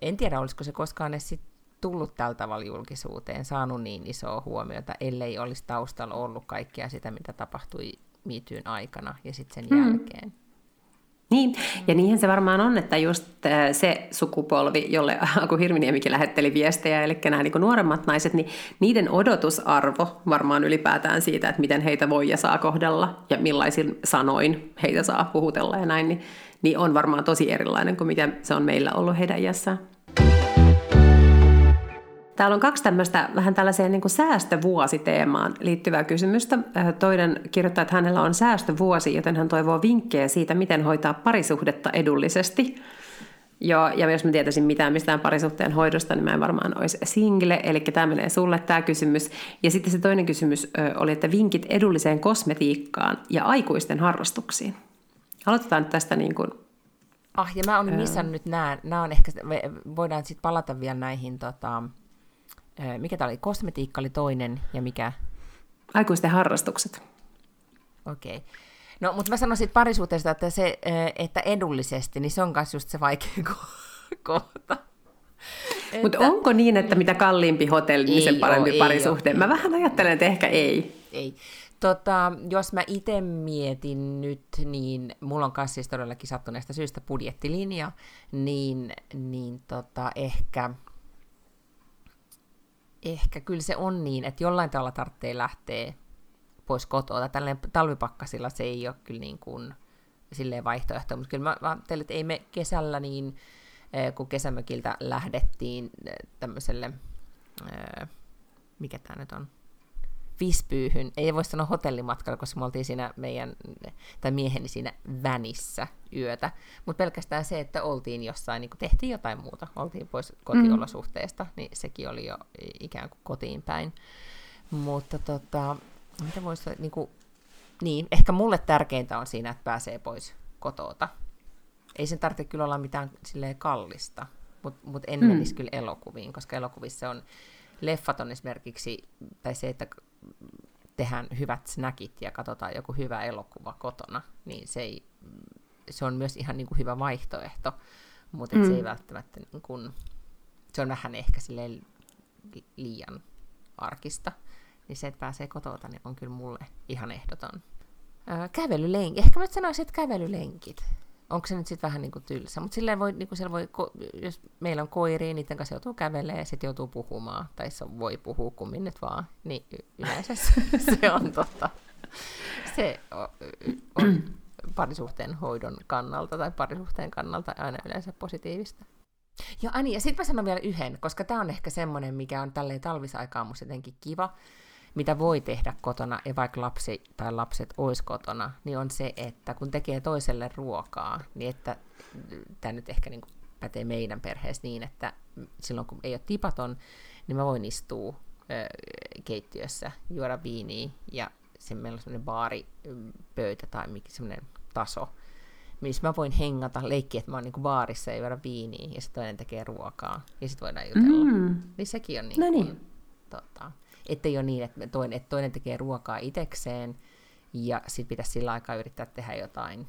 en tiedä, olisiko se koskaan edes sit tullut tällä tavalla julkisuuteen, saanut niin isoa huomiota, ellei olisi taustalla ollut kaikkea sitä, mitä tapahtui miityyn aikana ja sitten sen mm. jälkeen. Niin, ja niinhän se varmaan on, että just se sukupolvi, jolle Aku Hirviniemikin lähetteli viestejä, eli nämä niin nuoremmat naiset, niin niiden odotusarvo varmaan ylipäätään siitä, että miten heitä voi ja saa kohdella ja millaisin sanoin heitä saa puhutella ja näin, niin, niin on varmaan tosi erilainen kuin mitä se on meillä ollut heidän iässään. Täällä on kaksi tämmöistä vähän tällaiseen niin kuin säästövuositeemaan liittyvää kysymystä. Toinen kirjoittaa, että hänellä on säästövuosi, joten hän toivoo vinkkejä siitä, miten hoitaa parisuhdetta edullisesti. Ja, ja jos mä tietäisin mitään mistään parisuhteen hoidosta, niin mä en varmaan olisi single, eli tämä menee sulle tämä kysymys. Ja sitten se toinen kysymys oli, että vinkit edulliseen kosmetiikkaan ja aikuisten harrastuksiin. Aloitetaan nyt tästä niin kuin Ah, ja mä olin missannut nyt nämä, nämä on ehkä, me voidaan sitten palata vielä näihin, tota, mikä tämä oli, kosmetiikka oli toinen, ja mikä? Aikuisten harrastukset. Okei. Okay. No, mutta mä sanoisin parisuhteesta, että se, että edullisesti, niin se on myös just se vaikea kohta. Mutta onko niin, että mitä kalliimpi hotelli, niin sen parempi parisuhteen? Mä vähän ajattelen, että ehkä ei. Ei. Tota, jos mä itse mietin nyt, niin mulla on kanssa siis todellakin sattuneesta syystä budjettilinja, niin, niin tota, ehkä, ehkä kyllä se on niin, että jollain tavalla tarvitsee lähteä pois kotoa. Tällainen talvipakkasilla se ei ole kyllä niin kuin, silleen vaihtoehto, mutta kyllä mä, mä ajattelin, että ei me kesällä niin, eh, kun kesämökiltä lähdettiin eh, tämmöiselle, eh, mikä tämä nyt on, Vispyyhyn, ei voi sanoa hotellimatkalla, koska me oltiin siinä meidän, tai mieheni siinä vänissä yötä, mutta pelkästään se, että oltiin jossain, niin tehtiin jotain muuta, oltiin pois kotiolosuhteesta, mm. niin sekin oli jo ikään kuin kotiin päin. Mutta tota, mitä voisi, niin, kuin, niin, ehkä mulle tärkeintä on siinä, että pääsee pois kotota. Ei sen tarvitse kyllä olla mitään silleen kallista, mutta mut en mm. menisi kyllä elokuviin, koska elokuvissa on, leffat on esimerkiksi, tai se, että tehdään hyvät snackit ja katsotaan joku hyvä elokuva kotona, niin se, ei, se on myös ihan niin kuin hyvä vaihtoehto, mutta mm. se ei välttämättä, niin kuin, se on vähän ehkä silleen liian arkista, niin se, että pääsee kotota, niin on kyllä mulle ihan ehdoton. Ää, kävelylenki. Ehkä mä sanoisin, että kävelylenkit onko se nyt sitten vähän niin kuin tylsä, mutta silleen voi, niin kuin voi, jos meillä on koiria, niiden kanssa joutuu kävelemään ja sitten joutuu puhumaan, tai se voi puhua kummin nyt vaan, niin yleensä se on totta. Se on parisuhteen hoidon kannalta tai parisuhteen kannalta aina yleensä positiivista. Joo, ja sitten mä sanon vielä yhden, koska tämä on ehkä semmoinen, mikä on tälleen talvisaikaan musta jotenkin kiva, mitä voi tehdä kotona, ja vaikka lapsi tai lapset olisi kotona, niin on se, että kun tekee toiselle ruokaa, niin että tämä nyt ehkä niin pätee meidän perheessä niin, että silloin kun ei ole tipaton, niin mä voin istua ö, keittiössä, juoda viiniä, ja se meillä on semmoinen baaripöytä tai semmoinen taso, missä mä voin hengata, leikkiä, että mä oon niinku baarissa ja juoda viiniä, ja sitten toinen tekee ruokaa, ja sitten voidaan jutella. Mm. Niin sekin on niin, no niin. Tota, ei ole niin, että toinen, että toinen tekee ruokaa itekseen ja sitten pitäisi sillä aikaa yrittää tehdä jotain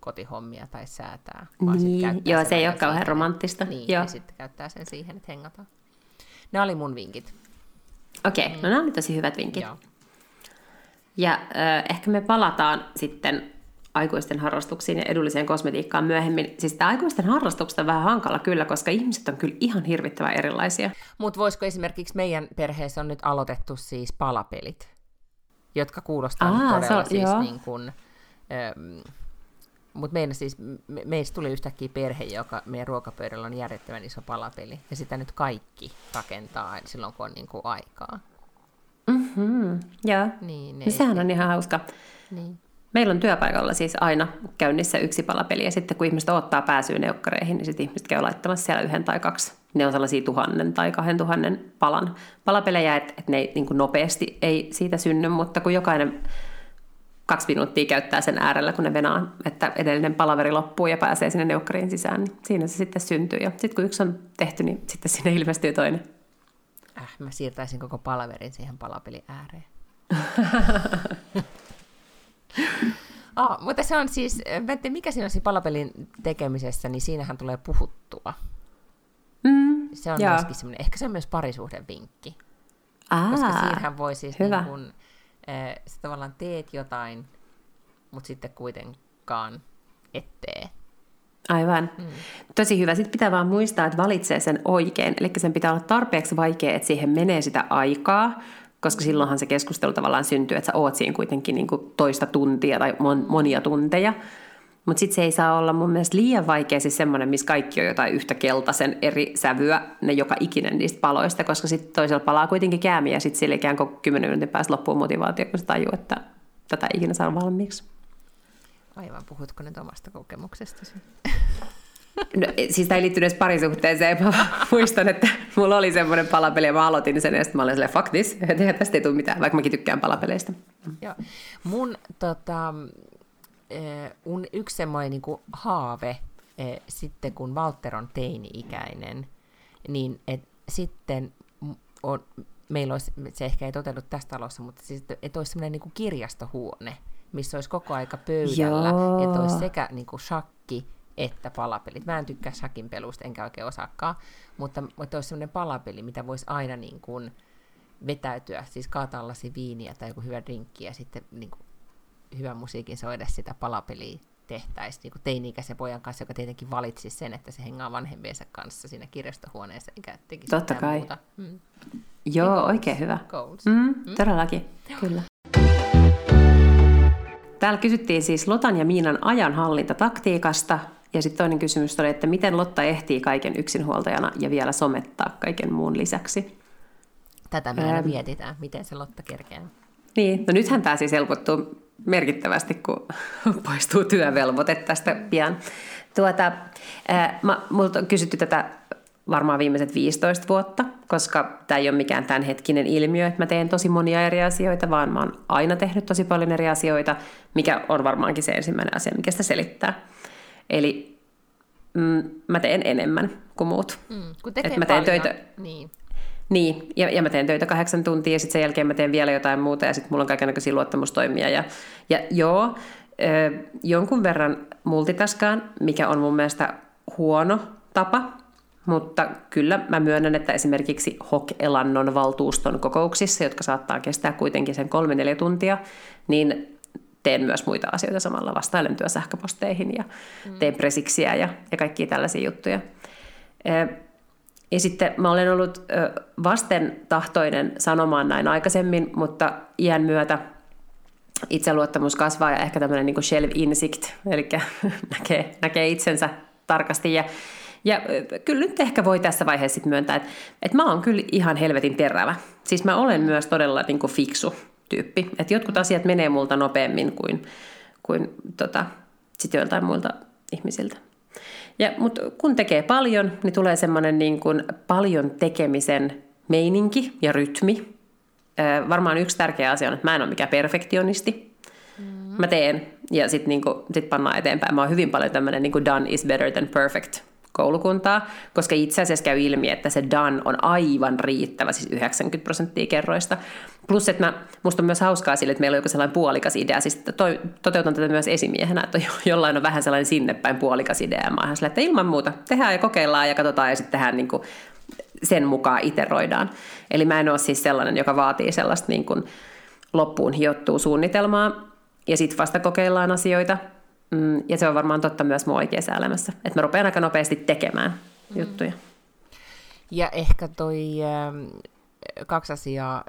kotihommia tai säätää. Vaan niin, joo, se ei ole kauhean romanttista. Niin, joo. ja sitten käyttää sen siihen, että hengataan. Ne oli mun vinkit. Okei, okay, mm. no nämä oli tosi hyvät vinkit. Joo. Ja äh, ehkä me palataan sitten aikuisten harrastuksiin ja edulliseen kosmetiikkaan myöhemmin. Siis tämä aikuisten harrastukset on vähän hankala kyllä, koska ihmiset on kyllä ihan hirvittävän erilaisia. Mutta voisiko esimerkiksi meidän perheessä on nyt aloitettu siis palapelit, jotka kuulostaa Aa, todella so, siis joo. niin kuin, ähm, mutta meidän siis, me, meistä tuli yhtäkkiä perhe, joka meidän ruokapöydällä on järjettömän iso palapeli, ja sitä nyt kaikki rakentaa silloin, kun on niin kuin aikaa. Mm-hmm, joo. Niin, ne, Sehän on ihan hauska. Niin. Meillä on työpaikalla siis aina käynnissä yksi palapeli, ja sitten kun ihmiset ottaa pääsyä neukkareihin, niin sitten ihmiset käy laittamassa siellä yhden tai kaksi. Ne on sellaisia tuhannen tai kahden tuhannen palan palapelejä, että, että ne ei, niin nopeasti ei siitä synny, mutta kun jokainen kaksi minuuttia käyttää sen äärellä, kun ne venaa, että edellinen palaveri loppuu ja pääsee sinne neukkariin sisään, niin siinä se sitten syntyy. Ja sitten kun yksi on tehty, niin sitten sinne ilmestyy toinen. Äh, mä siirtäisin koko palaverin siihen palapelin ääreen. ah, mutta se on siis, Vette, mikä siinä on siinä palapelin tekemisessä, niin siinähän tulee puhuttua. Mm, se on joo. myöskin semmoinen, ehkä se on myös parisuhden vinkki. Aa, koska siinähän voi siis hyvä. niin kun, äh, sä tavallaan teet jotain, mutta sitten kuitenkaan ettee. Aivan. Mm. Tosi hyvä. Sitten pitää vaan muistaa, että valitsee sen oikein. Eli sen pitää olla tarpeeksi vaikea, että siihen menee sitä aikaa, koska silloinhan se keskustelu tavallaan syntyy, että sä oot siinä kuitenkin niin kuin toista tuntia tai mon, monia tunteja. Mutta sitten se ei saa olla mun mielestä liian vaikea siis semmoinen, missä kaikki on jotain yhtä keltaisen eri sävyä, ne joka ikinen niistä paloista, koska sitten toisella palaa kuitenkin käämiä ja sitten sille ikään kuin kymmenen minuutin päästä loppuu motivaatio, kun se tajuu, että tätä ei ikinä saa valmiiksi. Aivan, puhutko nyt omasta kokemuksestasi? No, siis tämä ei liittynyt edes parisuhteeseen. Mä muistan, että mulla oli semmoinen palapeli ja mä aloitin sen ja sitten mä olin silleen, fuck this, että tästä ei tule mitään, vaikka mäkin tykkään palapeleistä. Joo. Mun tota, un, yksi semmoinen niin haave e, sitten kun Walter on teini-ikäinen, niin et, sitten on, meillä olisi, se ehkä ei toteudu tässä talossa, mutta siis, että olisi semmoinen niin kirjastohuone, missä olisi koko aika pöydällä, Joo. että olisi sekä niin kuin shakki että palapelit. Mä en tykkää shakin pelusta, enkä oikein osaakaan, mutta, mutta olisi semmoinen palapeli, mitä voisi aina niin kuin vetäytyä, siis kaataa lasi viiniä tai joku hyvä drinkki ja sitten niin kuin hyvän musiikin soida sitä palapeliä tehtäisiin niin teini-ikäisen pojan kanssa, joka tietenkin valitsi sen, että se hengaa vanhempiensa kanssa siinä kirjastohuoneessa, eikä tekisi Totta kai. muuta. Mm. Joo, niin oikein hyvä. Mm, mm. Todellakin, Joo. kyllä. Täällä kysyttiin siis Lotan ja Miinan ajanhallintataktiikasta, ja sitten toinen kysymys oli, että miten Lotta ehtii kaiken yksinhuoltajana ja vielä somettaa kaiken muun lisäksi. Tätä me aina mietitään, miten se Lotta kerkee. Niin, no nythän tämä siis helpottuu merkittävästi, kun poistuu työvelvoite tästä pian. Tuota, ää, mä, multa on kysytty tätä varmaan viimeiset 15 vuotta, koska tämä ei ole mikään tämänhetkinen ilmiö, että mä teen tosi monia eri asioita, vaan mä oon aina tehnyt tosi paljon eri asioita, mikä on varmaankin se ensimmäinen asia, mikä sitä selittää. Eli mm, mä teen enemmän kuin muut. Mm, kun tekee Et mä teen paljon, töitä, niin. Niin, ja, ja mä teen töitä kahdeksan tuntia ja sitten sen jälkeen mä teen vielä jotain muuta ja sitten mulla on kaikenlaisia luottamustoimia. Ja, ja joo, ö, jonkun verran multitaskaan, mikä on mun mielestä huono tapa, mutta kyllä mä myönnän, että esimerkiksi HOK-elannon valtuuston kokouksissa, jotka saattaa kestää kuitenkin sen kolme neljä tuntia, niin teen myös muita asioita samalla, vastailen työsähköposteihin ja mm. teen presiksiä ja, ja kaikkia tällaisia juttuja. Ja sitten mä olen ollut vasten tahtoinen sanomaan näin aikaisemmin, mutta iän myötä itseluottamus kasvaa ja ehkä tämmöinen niin shelf-insikt, eli näkee, näkee itsensä tarkasti. Ja, ja kyllä nyt ehkä voi tässä vaiheessa sit myöntää, että, että mä oon kyllä ihan helvetin terävä. Siis mä olen myös todella niin kuin fiksu tyyppi. Että jotkut asiat menee multa nopeammin kuin, kuin tota, sit joiltain muilta ihmisiltä. Ja, mutta kun tekee paljon, niin tulee semmoinen niin kuin paljon tekemisen meininki ja rytmi. Ö, varmaan yksi tärkeä asia on, että mä en ole mikään perfektionisti. Mm. Mä teen ja sitten niin sit pannaan eteenpäin. Mä oon hyvin paljon tämmöinen niin done is better than perfect koulukuntaa, koska itse asiassa käy ilmi, että se done on aivan riittävä, siis 90 prosenttia kerroista. Plus, että mä, musta on myös hauskaa sille, että meillä on joku sellainen puolikas idea, siis toi, toteutan tätä myös esimiehenä, että jollain on vähän sellainen sinnepäin puolikas idea, mä oon että ilman muuta, tehdään ja kokeillaan ja katsotaan ja sitten tehdään niin kuin sen mukaan iteroidaan. Eli mä en ole siis sellainen, joka vaatii sellaista niin kuin loppuun hiottua suunnitelmaa, ja sitten vasta kokeillaan asioita, Mm, ja se on varmaan totta myös mun oikeassa elämässä, että mä rupean aika nopeasti tekemään mm. juttuja. Ja ehkä toi äh, kaksi asiaa,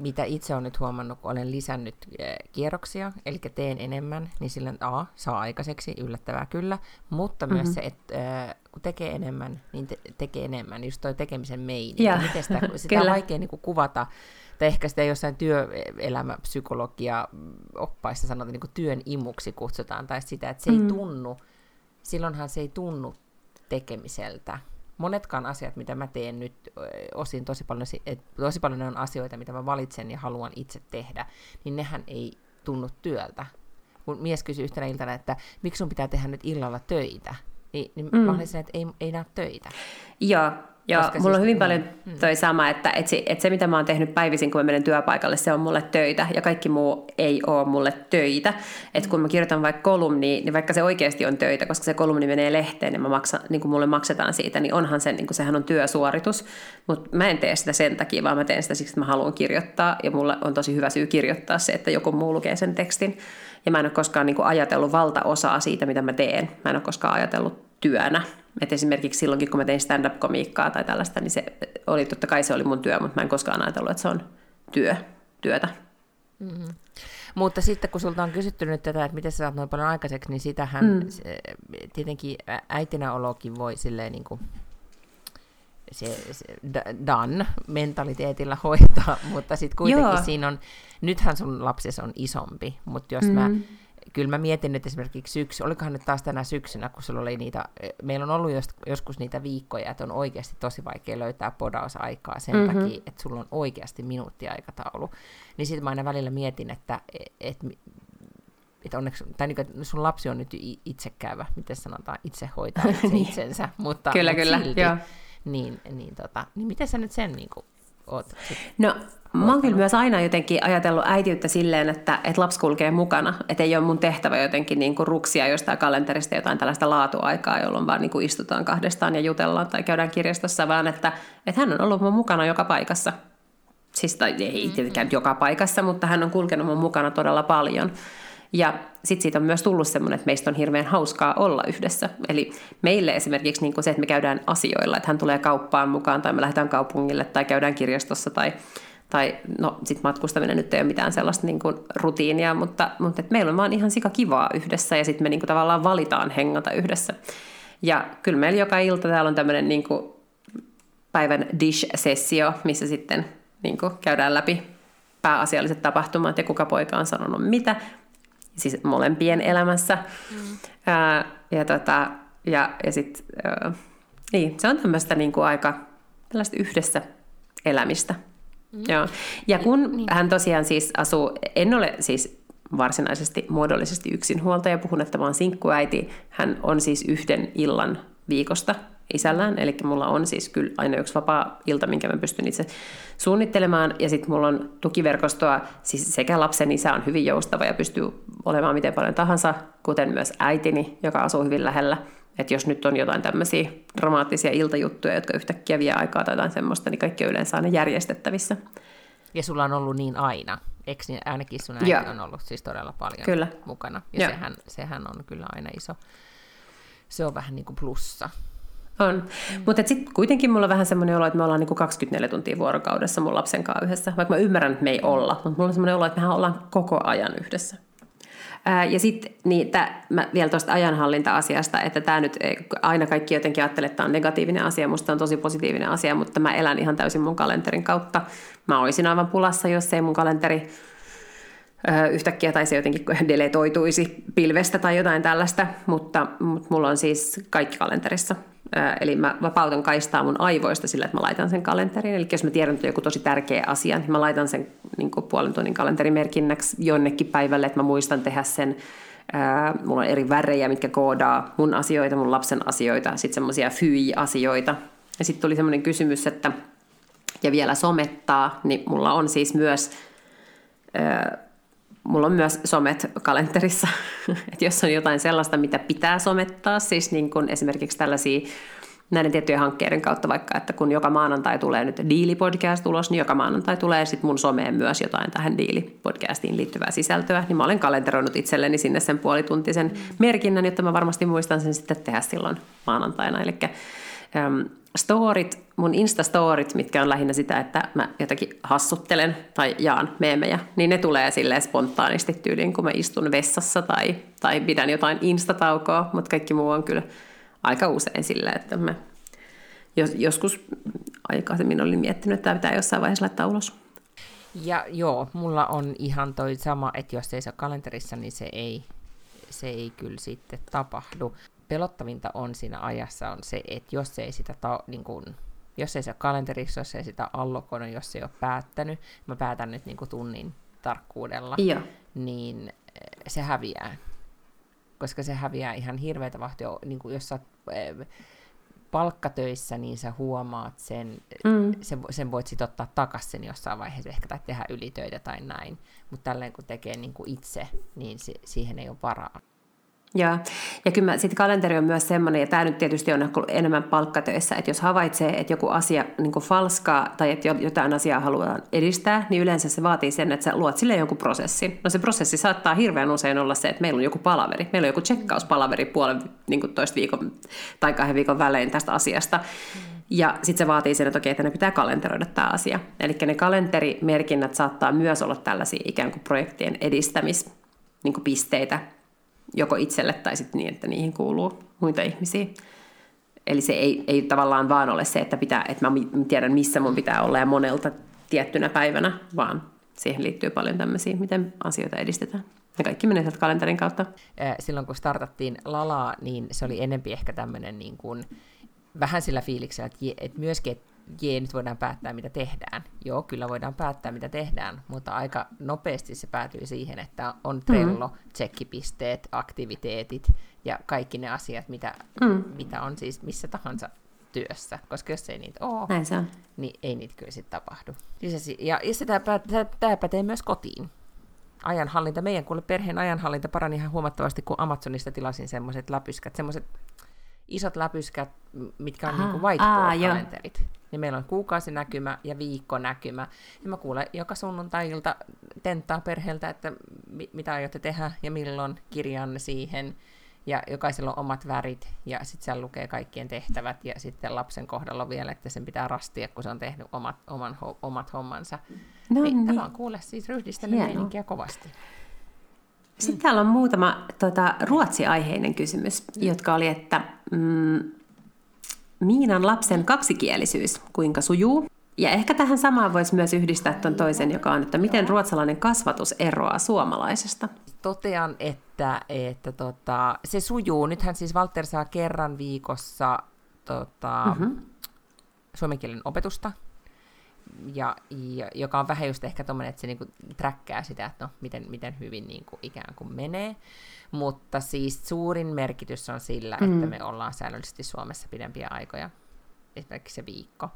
mitä itse olen nyt huomannut, kun olen lisännyt äh, kierroksia, eli teen enemmän, niin silloin A, saa aikaiseksi, yllättävää kyllä, mutta mm-hmm. myös se, että äh, kun tekee enemmän, niin te- tekee enemmän, just toi tekemisen meininki, miten sitä, sitä on vaikea niin kuin, kuvata, tai ehkä sitä jossain työelämäpsykologia oppaissa sanotaan, niin kuin työn imuksi kutsutaan, tai sitä, että se mm. ei tunnu, silloinhan se ei tunnu tekemiseltä. Monetkaan asiat, mitä mä teen nyt, osin tosi paljon, tosi paljon on asioita, mitä mä valitsen ja haluan itse tehdä, niin nehän ei tunnu työltä. Kun mies kysyi yhtenä iltana, että miksi sun pitää tehdä nyt illalla töitä, niin, niin mm. mä olin sen, että ei, ei näe töitä. Joo, Joo, Koska mulla siis, on hyvin paljon mm. toi sama, että, että, se, että se mitä mä oon tehnyt päivisin, kun mä menen työpaikalle, se on mulle töitä ja kaikki muu ei ole mulle töitä. Että kun mä kirjoitan vaikka kolumni, niin vaikka se oikeasti on töitä, koska se kolumni menee lehteen ja mä maksan, niin kuin mulle maksetaan siitä, niin onhan se, niin kuin sehän on työsuoritus. Mutta mä en tee sitä sen takia, vaan mä teen sitä siksi, että mä haluan kirjoittaa ja mulla on tosi hyvä syy kirjoittaa se, että joku muu lukee sen tekstin. Ja mä en ole koskaan niin kuin ajatellut valtaosaa siitä, mitä mä teen. Mä en ole koskaan ajatellut työnä. Et esimerkiksi silloinkin, kun mä tein stand-up-komiikkaa tai tällaista, niin se oli, totta kai se oli mun työ, mutta mä en koskaan ajatellut, että se on työ, työtä. Mm-hmm. Mutta sitten kun sulta on kysytty nyt tätä, että miten sä saat noin paljon aikaiseksi, niin sitähän mm. se, tietenkin äitinä olokin voi silleen niin kuin se, se done mentaliteetilla hoitaa, mutta sitten kuitenkin Joo. siinä on, nythän sun lapsesi on isompi, mutta jos mm. mä kyllä mä mietin nyt esimerkiksi syksy, olikohan nyt taas tänä syksynä, kun sulla oli niitä, meillä on ollut jos, joskus niitä viikkoja, että on oikeasti tosi vaikea löytää podausaikaa sen mm-hmm. takia, että sulla on oikeasti minuuttiaikataulu. Niin sitten mä aina välillä mietin, että et, että onneksi, tai niin kuin, sun lapsi on nyt itsekäyvä, miten sanotaan, itse hoitaa itse Niin. itsensä, mutta, Kyllä, mutta kyllä, silti, joo. niin, niin, tota, niin miten sä nyt sen niin kuin, oot sit No, mä oon kyllä myös aina jotenkin ajatellut äitiyttä silleen, että, että lapsi kulkee mukana. Että ei ole mun tehtävä jotenkin niin kuin ruksia jostain kalenterista jotain tällaista laatuaikaa, jolloin vaan niin kuin istutaan kahdestaan ja jutellaan tai käydään kirjastossa, vaan että, että hän on ollut mun mukana joka paikassa. Siis tai ei tietenkään joka paikassa, mutta hän on kulkenut mun mukana todella paljon. Ja sitten siitä on myös tullut semmoinen, että meistä on hirveän hauskaa olla yhdessä. Eli meille esimerkiksi niin kuin se, että me käydään asioilla, että hän tulee kauppaan mukaan tai me lähdetään kaupungille tai käydään kirjastossa tai, tai no sit matkustaminen nyt ei ole mitään sellaista niin kuin rutiinia, mutta, mutta et meillä on vaan ihan sika kivaa yhdessä ja sitten me niin kuin tavallaan valitaan hengata yhdessä. Ja kyllä meillä joka ilta täällä on tämmöinen niin kuin päivän dish-sessio, missä sitten niin kuin käydään läpi pääasialliset tapahtumat ja kuka poika on sanonut mitä, siis molempien elämässä. Mm. Ää, ja tota, ja, ja sit, ää, niin, se on tämmöistä niin kuin aika tällaista yhdessä elämistä. Mm. Joo. Ja kun niin. hän tosiaan siis asuu, en ole siis varsinaisesti muodollisesti yksinhuoltaja, puhun, että mä oon sinkkuäiti. Hän on siis yhden illan viikosta isällään, eli mulla on siis kyllä aina yksi vapaa ilta, minkä mä pystyn itse suunnittelemaan, ja sitten mulla on tukiverkostoa, siis sekä lapsen isä on hyvin joustava ja pystyy olemaan miten paljon tahansa, kuten myös äitini, joka asuu hyvin lähellä, että jos nyt on jotain tämmöisiä dramaattisia iltajuttuja, jotka yhtäkkiä vie aikaa tai jotain semmoista, niin kaikki on yleensä aina järjestettävissä. Ja sulla on ollut niin aina. Eikö niin ainakin sun äiti Joo. on ollut siis todella paljon Kyllä. mukana. Ja Joo. sehän, sehän on kyllä aina iso. Se on vähän niin kuin plussa. On. Mm. Mutta sitten kuitenkin mulla on vähän semmoinen olo, että me ollaan niinku 24 tuntia vuorokaudessa mun lapsen kanssa yhdessä. Vaikka mä ymmärrän, että me ei olla, mutta mulla on semmoinen olo, että mehän ollaan koko ajan yhdessä. Ää, ja sitten niin tää, mä vielä tuosta ajanhallinta-asiasta, että tämä nyt aina kaikki jotenkin ajattelee, että tämä on negatiivinen asia, musta on tosi positiivinen asia, mutta mä elän ihan täysin mun kalenterin kautta. Mä olisin aivan pulassa, jos ei mun kalenteri yhtäkkiä tai se jotenkin deletoituisi pilvestä tai jotain tällaista, mutta, mutta mulla on siis kaikki kalenterissa. Eli mä vapautan kaistaa mun aivoista sillä, että mä laitan sen kalenteriin. Eli jos mä tiedän, että joku tosi tärkeä asia, niin mä laitan sen niin puolen tunnin kalenterimerkinnäksi jonnekin päivälle, että mä muistan tehdä sen. Mulla on eri värejä, mitkä koodaa mun asioita, mun lapsen asioita, sitten semmoisia fyi-asioita. Ja sitten tuli semmoinen kysymys, että ja vielä somettaa, niin mulla on siis myös mulla on myös somet kalenterissa, että jos on jotain sellaista, mitä pitää somettaa, siis niin kuin esimerkiksi tällaisia näiden tiettyjen hankkeiden kautta vaikka, että kun joka maanantai tulee nyt Diili-podcast ulos, niin joka maanantai tulee sitten mun someen myös jotain tähän Diili-podcastiin liittyvää sisältöä, niin mä olen kalenteroinut itselleni sinne sen puolituntisen merkinnän, jotta mä varmasti muistan sen sitten tehdä silloin maanantaina. Eli storit, mun Insta-storit, mitkä on lähinnä sitä, että mä jotakin hassuttelen tai jaan meemejä, niin ne tulee silleen spontaanisti tyyliin, kun mä istun vessassa tai, tai pidän jotain Insta-taukoa, mutta kaikki muu on kyllä aika usein silleen, että mä jos, joskus aikaisemmin olin miettinyt, että tämä pitää jossain vaiheessa laittaa ulos. Ja joo, mulla on ihan toi sama, että jos ei se ole kalenterissa, niin se ei, se ei kyllä sitten tapahdu. Pelottavinta on siinä ajassa on se, että jos ei sitä ta, niin kun, jos ei se ole kalenterissa, jos ei sitä allokoinut, jos ei ole päättänyt, mä päätän nyt niin kuin tunnin tarkkuudella, Joo. niin eh, se häviää. Koska se häviää ihan hirveätä vahtia, niin kuin jos sä oot eh, palkkatöissä, niin sä huomaat sen, mm. sen, sen voit sitten ottaa takaisin sen jossain vaiheessa ehkä, tai tehdä ylitöitä tai näin. Mutta tälleen kun tekee niin kuin itse, niin si- siihen ei ole varaa. Ja, ja kyllä sitten kalenteri on myös semmoinen, ja tämä nyt tietysti on enemmän palkkatöissä, että jos havaitsee, että joku asia niin falskaa tai että jotain asiaa haluaa edistää, niin yleensä se vaatii sen, että sä luot sille jonkun prosessin. No se prosessi saattaa hirveän usein olla se, että meillä on joku palaveri, meillä on joku tsekkauspalaveri puolen niin toista viikon tai kahden viikon välein tästä asiasta. Ja sitten se vaatii sen, että okei, että ne pitää kalenteroida tämä asia. Eli ne kalenterimerkinnät saattaa myös olla tällaisia ikään kuin projektien edistämis niin kuin pisteitä, joko itselle tai sitten niin, että niihin kuuluu muita ihmisiä. Eli se ei, ei tavallaan vaan ole se, että, pitää, että mä tiedän, missä mun pitää olla ja monelta tiettynä päivänä, vaan siihen liittyy paljon tämmöisiä, miten asioita edistetään. Ja kaikki menee sieltä kalenterin kautta. Silloin kun startattiin Lalaa, niin se oli enempi ehkä tämmöinen niin kuin, vähän sillä fiiliksellä, että, että myöskin, että jee, nyt voidaan päättää, mitä tehdään. Joo, kyllä voidaan päättää, mitä tehdään, mutta aika nopeasti se päätyy siihen, että on Trello, mm. tsekkipisteet, aktiviteetit ja kaikki ne asiat, mitä, mm. mitä on siis missä tahansa työssä, koska jos ei niitä ole, Näin se on. niin ei niitä kyllä sitten tapahdu. Lisäsi, ja, ja sitä, tämä pätee myös kotiin. Ajanhallinta, meidän kuule perheen ajanhallinta parani ihan huomattavasti, kun Amazonista tilasin semmoiset läpyskät, semmoiset isot läpyskät, mitkä on Aha, niin whiteboard-kalenterit. Niin meillä on kuukausinäkymä ja viikkonäkymä. Ja mä kuulen joka sunnuntai-ilta tenttaa perheeltä, että mi- mitä aiotte tehdä ja milloin kirjanne siihen. Ja jokaisella on omat värit ja sitten siellä lukee kaikkien tehtävät ja sitten lapsen kohdalla vielä, että sen pitää rastia, kun se on tehnyt omat, oman, ho, omat hommansa. No niin, niin. Tämä on kuule siis ryhdistänyt meininkiä kovasti. Sitten täällä on muutama tota, ruotsi-aiheinen kysymys, jotka oli, että mm, Miinan lapsen kaksikielisyys, kuinka sujuu? Ja ehkä tähän samaan voisi myös yhdistää tuon toisen, joka on, että miten ruotsalainen kasvatus eroaa suomalaisesta? Totean, että, että tota, se sujuu. Nythän siis Walter saa kerran viikossa tota, mm-hmm. suomen kielen opetusta, ja, ja, joka on vähän just ehkä tommonen, että se niinku träkkää sitä, että no, miten, miten hyvin niinku ikään kuin menee. Mutta siis suurin merkitys on sillä, mm. että me ollaan säännöllisesti Suomessa pidempiä aikoja, esimerkiksi se viikko.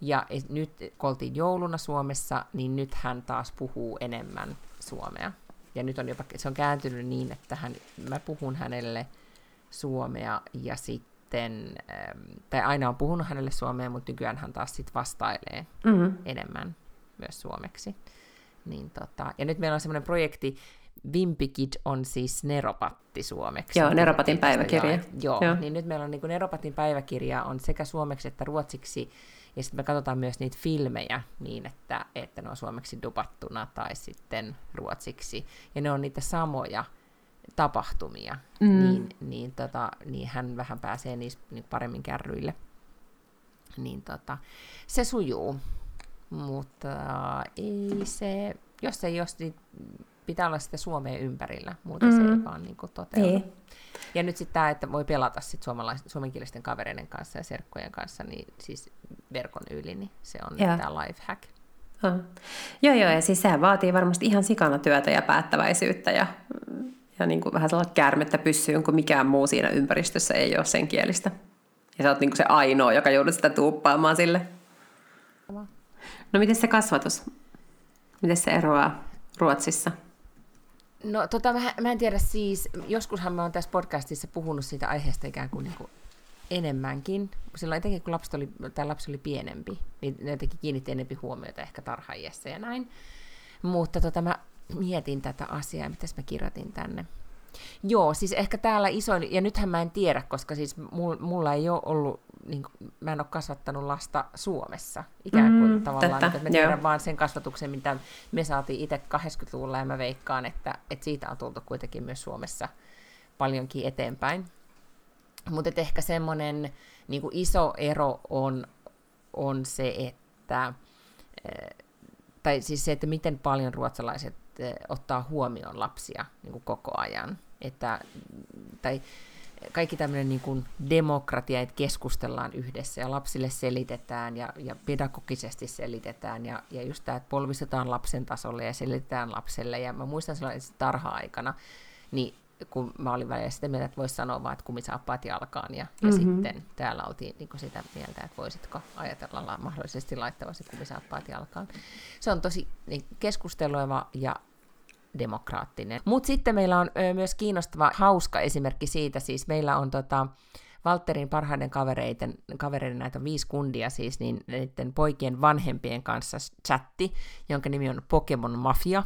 Ja nyt, kun oltiin jouluna Suomessa, niin nyt hän taas puhuu enemmän suomea. Ja nyt on jopa, se on kääntynyt niin, että hän, mä puhun hänelle suomea ja sitten sitten, ähm, tai aina on puhunut hänelle suomea, mutta nykyään hän taas sitten vastailee mm-hmm. enemmän myös suomeksi. Niin tota, ja nyt meillä on semmoinen projekti, Vimpikid on siis Neropatti suomeksi. Joo, Neropatin päiväkirja. Ja, joo, joo, niin nyt meillä on niin kuin Neropatin päiväkirja on sekä suomeksi että ruotsiksi, ja sitten me katsotaan myös niitä filmejä niin, että, että ne on suomeksi dupattuna tai sitten ruotsiksi. Ja ne on niitä samoja tapahtumia, mm. niin, niin, tota, niin hän vähän pääsee niistä niin paremmin kärryille. Niin tota, se sujuu, mutta ei se, jos ei jos, niin pitää olla sitä Suomea ympärillä, muuten mm. se ei vaan niin toteudu. Ei. Ja nyt sitten tämä, että voi pelata sit suomenkielisten kavereiden kanssa ja serkkojen kanssa, niin siis verkon yli, niin se on tämä life hack. Oh. Joo, joo, ja siis sehän vaatii varmasti ihan sikana työtä ja päättäväisyyttä ja ja niin kuin vähän sellaista käärmettä pyssyyn, kun mikään muu siinä ympäristössä ei ole sen kielistä. Ja sä oot niin kuin se ainoa, joka joudut sitä tuuppaamaan sille. No miten se kasvatus? Miten se eroaa Ruotsissa? No tota, mä, mä en tiedä siis, joskushan mä oon tässä podcastissa puhunut siitä aiheesta ikään kuin, niin kuin enemmänkin. Silloin etenkin kun lapsi oli, tai lapsi oli pienempi, niin ne jotenkin kiinnitti enempi huomiota ehkä tarhaajassa ja näin. Mutta tota, mä mietin tätä asiaa, mitä mä kirjoitin tänne. Joo, siis ehkä täällä isoin, ja nythän mä en tiedä, koska siis mulla ei ole ollut, niin kuin, mä en ole kasvattanut lasta Suomessa, ikään kuin mm, tavallaan, tätä, että mä tiedän joo. vaan sen kasvatuksen, mitä me saatiin itse 80-luvulla, ja mä veikkaan, että, että siitä on tultu kuitenkin myös Suomessa paljonkin eteenpäin. Mutta ehkä semmoinen niin iso ero on, on se, että, eh, tai siis se, että miten paljon ruotsalaiset ottaa huomioon lapsia niin kuin koko ajan. Että, tai kaikki tämmöinen niin kuin demokratia, että keskustellaan yhdessä ja lapsille selitetään ja, ja pedagogisesti selitetään ja, ja just tämä, että polvistetaan lapsen tasolle ja selitetään lapselle. Ja mä muistan silloin tarha-aikana, niin kun mä olin välillä sitä mieltä, että voisi sanoa vaan, että kumisaappaat jalkaan, ja, ja mm-hmm. sitten täällä oltiin niin kuin sitä mieltä, että voisitko ajatella mahdollisesti laittavasi kumisaappaat jalkaan. Se on tosi niin, keskustelua ja demokraattinen. Mutta sitten meillä on myös kiinnostava, hauska esimerkki siitä, siis meillä on tota, Walterin parhaiden kavereiden, kavereiden näitä viisi kundia, siis niin niiden poikien vanhempien kanssa chatti, jonka nimi on Pokemon Mafia.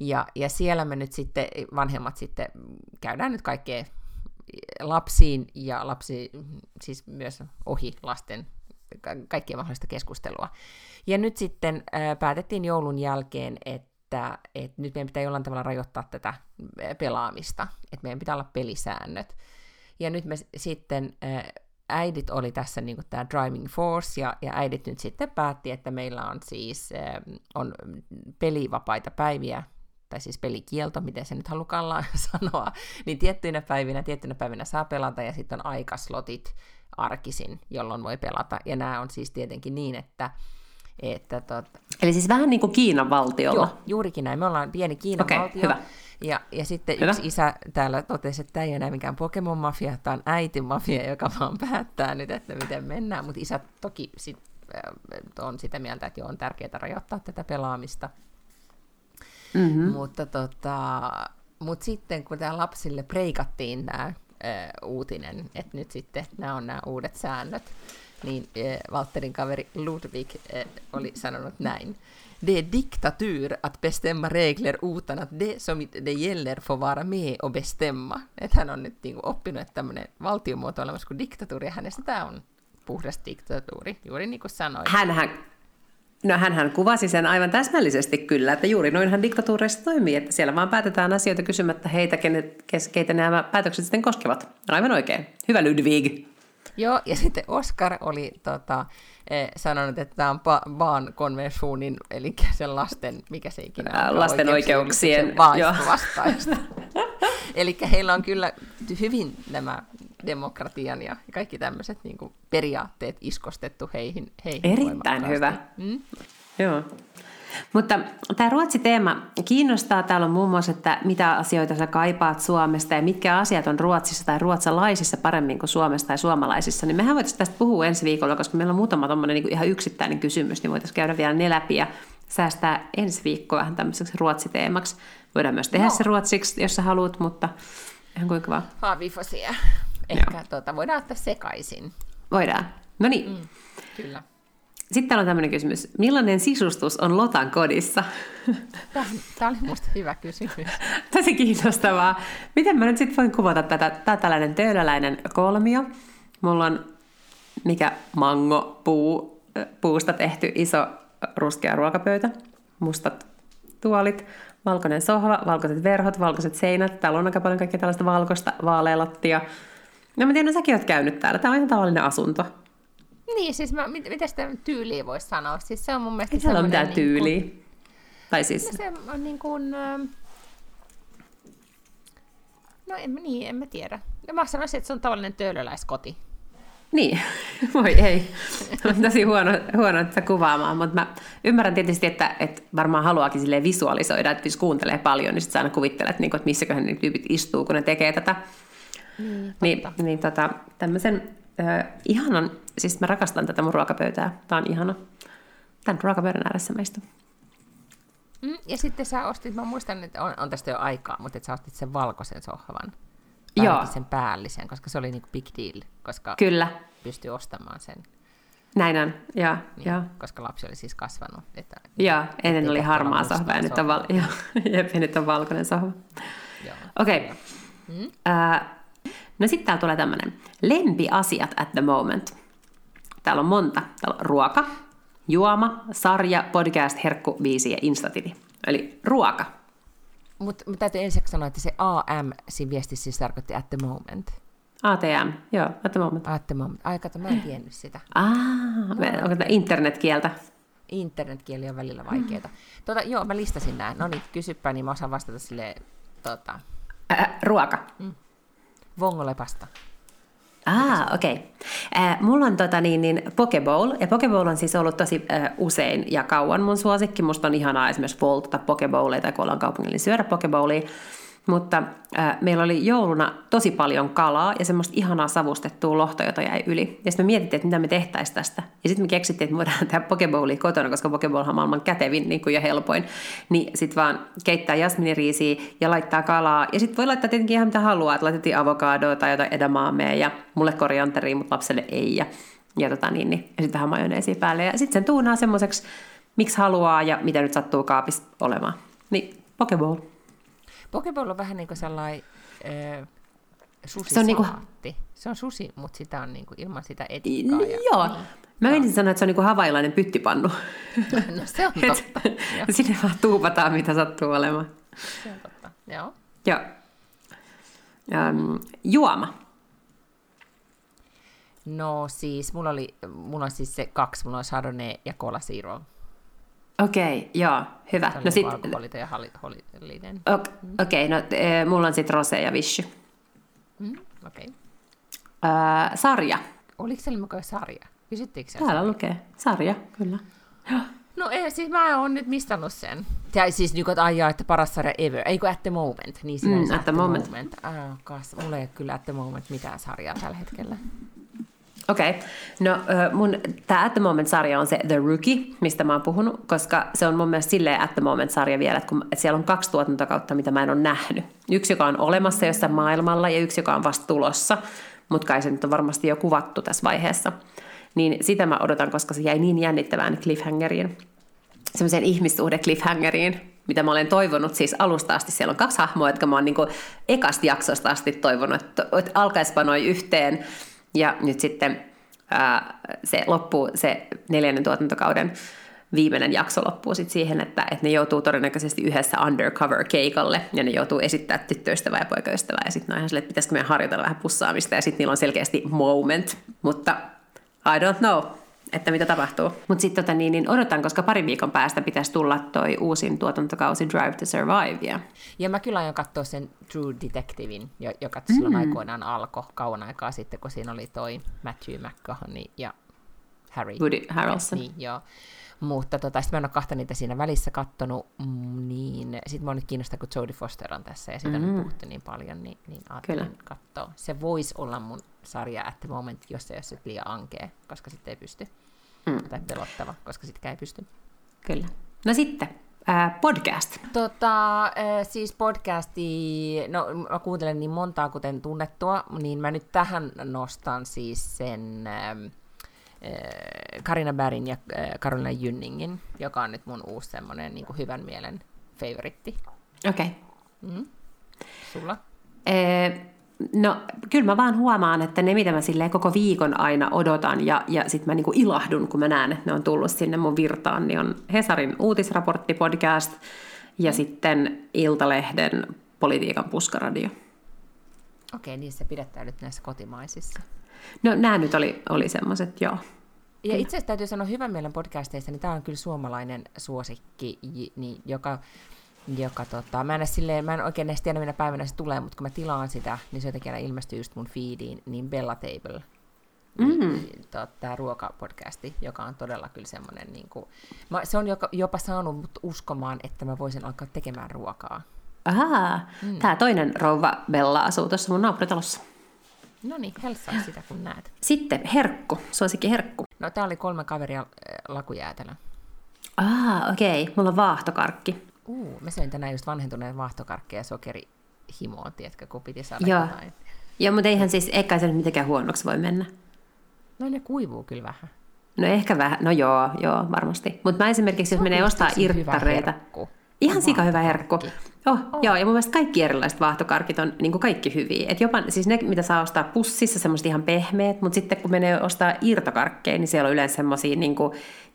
Ja, ja siellä me nyt sitten, vanhemmat sitten, käydään nyt kaikkea lapsiin ja lapsi, siis myös ohi lasten kaikkia mahdollista keskustelua. Ja nyt sitten ää, päätettiin joulun jälkeen, että että, että nyt meidän pitää jollain tavalla rajoittaa tätä pelaamista, että meidän pitää olla pelisäännöt. Ja nyt me sitten, äidit oli tässä niin tämä driving force, ja, ja äidit nyt sitten päätti, että meillä on siis on pelivapaita päiviä, tai siis pelikielto, miten se nyt halukaan sanoa, niin tiettyinä päivinä, tiettyinä päivinä saa pelata, ja sitten on aikaslotit arkisin, jolloin voi pelata. Ja nämä on siis tietenkin niin, että että tot... Eli siis vähän niin kuin Kiinan valtiolla. Joo, juurikin näin. Me ollaan pieni Kiinan Okei, valtio. hyvä. Ja, ja sitten Hyvä. yksi isä täällä totesi, että tämä ei enää mikään Pokemon-mafia, tämä on äitimafia, joka vaan päättää nyt, että miten mennään. Mutta isä toki sit, äh, on sitä mieltä, että joo, on tärkeää rajoittaa tätä pelaamista. Mm-hmm. Mutta tota, mut sitten kun tämä lapsille preikattiin tämä uutinen, että nyt sitten nämä on nämä uudet säännöt, niin äh, Walterin kaveri Ludwig äh, oli sanonut näin. Det är diktatur att bestämma regler utan att det som det gäller får vara med och bestämma. Että hän on nyt niinku oppinut, että tämmöinen valtiomuoto olemassa kuin diktatuuri, ja hänestä tämä on puhdas diktatuuri, juuri niin kuin sanoit. Hänhän, no hänhän kuvasi sen aivan täsmällisesti kyllä, että juuri noinhan diktatuureissa toimii, että siellä vaan päätetään asioita kysymättä heitä, kenet, kes- keitä nämä päätökset sitten koskevat. Aivan oikein. Hyvä Ludwig. Joo, ja sitten Oscar oli tota, eh, sanonut, että tämä on pa- Baan-konventionin, eli sen lasten, mikä se ikinä Ää, onkaan, lasten oikeuksien, vastaista. eli heillä on kyllä hyvin nämä demokratian ja kaikki tämmöiset niin periaatteet iskostettu heihin, heihin Erittäin hyvä. Mm? Joo. Mutta tämä Ruotsi-teema kiinnostaa. Täällä on muun muassa, että mitä asioita sä kaipaat Suomesta ja mitkä asiat on Ruotsissa tai ruotsalaisissa paremmin kuin Suomessa tai suomalaisissa. Niin mehän voitaisiin tästä puhua ensi viikolla, koska meillä on muutama tommonen niin ihan yksittäinen kysymys, niin voitaisiin käydä vielä ne läpi ja säästää ensi viikkoa vähän tämmöiseksi ruotsiteemaksi. Voidaan myös tehdä Joo. se ruotsiksi, jos sä haluat, mutta ihan kuinka vaan. Se. Ehkä tuota, voidaan ottaa sekaisin. Voidaan. No niin. Mm. Kyllä. Sitten täällä on tämmöinen kysymys. Millainen sisustus on Lotan kodissa? Tämä, tämä oli minusta hyvä kysymys. Tosi kiinnostavaa. Miten mä nyt sitten voin kuvata tätä? Tämä on tällainen töölöläinen kolmio. Mulla on mikä mango puu, puusta tehty iso ruskea ruokapöytä, mustat tuolit, valkoinen sohva, valkoiset verhot, valkoiset seinät. Täällä on aika paljon kaikkea tällaista valkoista, vaalea lattia. No mä tiedän, säkin oot käynyt täällä. Tämä on ihan tavallinen asunto. Niin, siis mä, mit, miten sitä tyyliä voisi sanoa? Siis se on mun mielestä Ei täällä ole mitään semmoinen niin tyyliä. kuin- Tai siis, No se on niin kuin... ähm, No en, niin, en mä tiedä. No mä sanoisin, että se on tavallinen töölöläiskoti. Niin, voi ei. On tosi huono, huono että kuvaamaan, mutta mä ymmärrän tietysti, että, että varmaan haluaakin silleen visualisoida, että jos kuuntelee paljon, niin sitten sä aina kuvittelet, niin kuin, että missäköhän ne tyypit istuu, kun ne tekee tätä. Niin, Niin, niin tota, tämmöisen äh, ihanan, siis mä rakastan tätä mun ruokapöytää, tää on ihana. Tän ruokapöydän ääressä mä istun. Mm, ja sitten sä ostit, mä muistan, että on, on tästä jo aikaa, mutta että sä ostit sen valkoisen sohvan. Joo. sen päällisen, koska se oli niinku big deal, koska Kyllä, pystyi ostamaan sen, näin on. Ja, niin, ja, koska lapsi oli siis kasvanut. Että, ja ennen oli harmaa sohva ja nyt on, val- jep, ja nyt on valkoinen sohva. joo. Okei. Okay. Mm. no sitten täällä tulee tämmöinen. Lempiasiat at the moment. Täällä on monta. Täällä on ruoka, juoma, sarja, podcast, herkku, biisi ja instatili. Eli ruoka. Mutta täytyy ensiksi sanoa, että se AM siinä viestissä siis tarkoitti at the moment. ATM, joo, at the moment. At the moment. Ai kato, mä en tiennyt sitä. Ah, me- onko tämä internetkieltä? Internetkieli on välillä vaikeaa. Tota, joo, mä listasin nämä. No niin, kysypä, niin mä osaan vastata sille tota, ruoka. vongolepasta. Ah, okei. Okay. Äh, mulla on tota, niin, niin, Pokeball, ja Pokeball on siis ollut tosi äh, usein ja kauan mun suosikki. Musta on ihanaa esimerkiksi voltata Pokeballia tai kun ollaan kaupungilla, niin syödä Pokeballia. Mutta äh, meillä oli jouluna tosi paljon kalaa ja semmoista ihanaa savustettua lohta, jota jäi yli. Ja sitten me mietittiin, että mitä me tehtäisiin tästä. Ja sitten me keksittiin, että me voidaan tehdä Pokeballia kotona, koska Pokeball on maailman kätevin niin kuin, ja helpoin. Niin sitten vaan keittää jasminiriisiä ja laittaa kalaa. Ja sitten voi laittaa tietenkin ihan mitä haluaa. Että laitettiin avokadoa tai jotain edamaamea ja mulle korianteria, mutta lapselle ei. Ja, ja, tota, niin, niin. ja sitten vähän majoneesia päälle. Ja sitten sen tuunaa semmoiseksi, miksi haluaa ja mitä nyt sattuu kaapissa olemaan. Niin Pokeball. Pokeball on vähän niin kuin sellainen äh, Se on niinku-. Se on susi, mutta sitä on niin kuin ilman sitä etikkaa. Ja, Joo. Niin. Mä menisin sanoa, että se on niin havailainen pyttipannu. No se on totta. Et Sinne vaan tuupataan, mitä sattuu olemaan. se on totta. Joo. Joo. Ähm, juoma. No siis, mulla, oli, mulla on siis se kaksi, mulla on Chardonnay ja Cola Zero. Okei, okay, joo, hyvä. Se No niin sit, alkoholiton ja ok- okei, okay, no e, mulla on sitten rose ja vishy. Mm, Okei. Okay. Äh, sarja. Oliko siellä mukaan sarja? Kysyttiinkö se? Täällä lukee. Sarja, kyllä. No ei, siis mä oon nyt mistannut sen. Tai siis niin kuin, ajaa, että paras sarja ever. Ei kun at the moment. Niin Mm, sinänsä at the moment. moment. Ah, kas, mulla ei ole kyllä at the moment mitään sarjaa tällä hetkellä. Okei. Okay. No mun tämä At the Moment-sarja on se The Rookie, mistä mä oon puhunut, koska se on mun mielestä silleen At the Moment-sarja vielä, että, kun, että siellä on kaksi tuotantokautta, mitä mä en ole nähnyt. Yksi, joka on olemassa jossain maailmalla ja yksi, joka on vasta tulossa, mutta kai se nyt on varmasti jo kuvattu tässä vaiheessa. Niin sitä mä odotan, koska se jäi niin jännittävään cliffhangeriin, semmoiseen ihmissuhde cliffhangeriin, mitä mä olen toivonut siis alusta asti. Siellä on kaksi hahmoa, jotka mä oon niin ekasta jaksosta asti toivonut, että, että alkaispa noin yhteen. Ja nyt sitten ää, se loppuu, se neljännen tuotantokauden viimeinen jakso loppuu sitten siihen, että, että ne joutuu todennäköisesti yhdessä undercover-keikalle, ja ne joutuu esittämään tyttöystävää ja poikaystävää, ja sitten ne on ihan silleen, että pitäisikö meidän harjoitella vähän pussaamista, ja sitten niillä on selkeästi moment, mutta I don't know, että mitä tapahtuu. Mutta sitten tota, niin, niin odotan, koska pari viikon päästä pitäisi tulla toi uusin tuotantokausi Drive to Survive. Ja... Ja mä kyllä aion katsoa sen True Detectivein, jo- joka silloin mm. aikoinaan alkoi kauan aikaa sitten, kun siinä oli toi Matthew McConaughey ja Harry. Woody Harrelson. Niin, joo. Mutta tota, sitten mä en ole kahta niitä siinä välissä kattonut, mm, niin sitten mä nyt kiinnostaa, kun Jodie Foster on tässä ja sitä mm. nyt puhuttu niin paljon, niin, niin ajattelin katsoa. Se voisi olla mun sarja at the moment, jos se ei ole liian ankea, koska sitten ei pysty. Mm. Tai pelottava, koska sitten ei pysty. Kyllä. No sitten, podcast. Tota, siis podcasti, no mä kuuntelen niin montaa kuten tunnettua, niin mä nyt tähän nostan siis sen Karina Bärin ja äh, Karolina Jynningin, joka on nyt mun uusi semmoinen niin hyvän mielen favoritti. Okei. Okay. Mm. Sulla? Ee, no, kyllä mä vaan huomaan, että ne, mitä mä silleen koko viikon aina odotan ja, ja sitten mä niinku ilahdun, kun mä näen, että ne on tullut sinne mun virtaan, niin on Hesarin uutisraporttipodcast ja sitten Iltalehden politiikan puskaradio. Okei, niin se pidettäydyt näissä kotimaisissa. No nämä nyt oli, oli semmoiset, joo. Ja itse asiassa täytyy sanoa hyvän mielen podcasteista, niin tämä on kyllä suomalainen suosikki, niin, joka, joka tota, mä en, silleen, mä en oikein edes tiedä, minä päivänä se tulee, mutta kun mä tilaan sitä, niin se jotenkin aina ilmestyy just mun feediin, niin Bella Table, Mm. tämä ruokapodcasti, joka on todella kyllä semmoinen, niin kuin, mä, se on jopa, jopa saanut mut uskomaan, että mä voisin alkaa tekemään ruokaa. Ahaa, mm. tämä toinen rouva Bella asuu tuossa mun naapuritalossa. No niin, helsaa sitä kun näet. Sitten herkku, suosikki herkku. No tää oli kolme kaveria äh, lakujäätelö. Ah, okei, okay. mulla on vaahtokarkki. Uu, mä söin tänään just vanhentuneen vaahtokarkkeja sokerihimoon, tiedätkö, kun piti saada Joo. jotain. Joo, mutta eihän siis, eikä se nyt mitenkään huonoksi voi mennä. No ne kuivuu kyllä vähän. No ehkä vähän, no joo, joo, varmasti. Mutta mä esimerkiksi, jos menee ostaa tosi hyvä irttareita, herkku. Ihan sika hyvä herkku. Oh, oh. Joo, ja mun mielestä kaikki erilaiset vaahtokarkit on niin kuin kaikki hyviä. Et jopa, siis ne, mitä saa ostaa pussissa, semmoiset ihan pehmeät, mutta sitten kun menee ostaa irtokarkkeja, niin siellä on yleensä semmoisia niin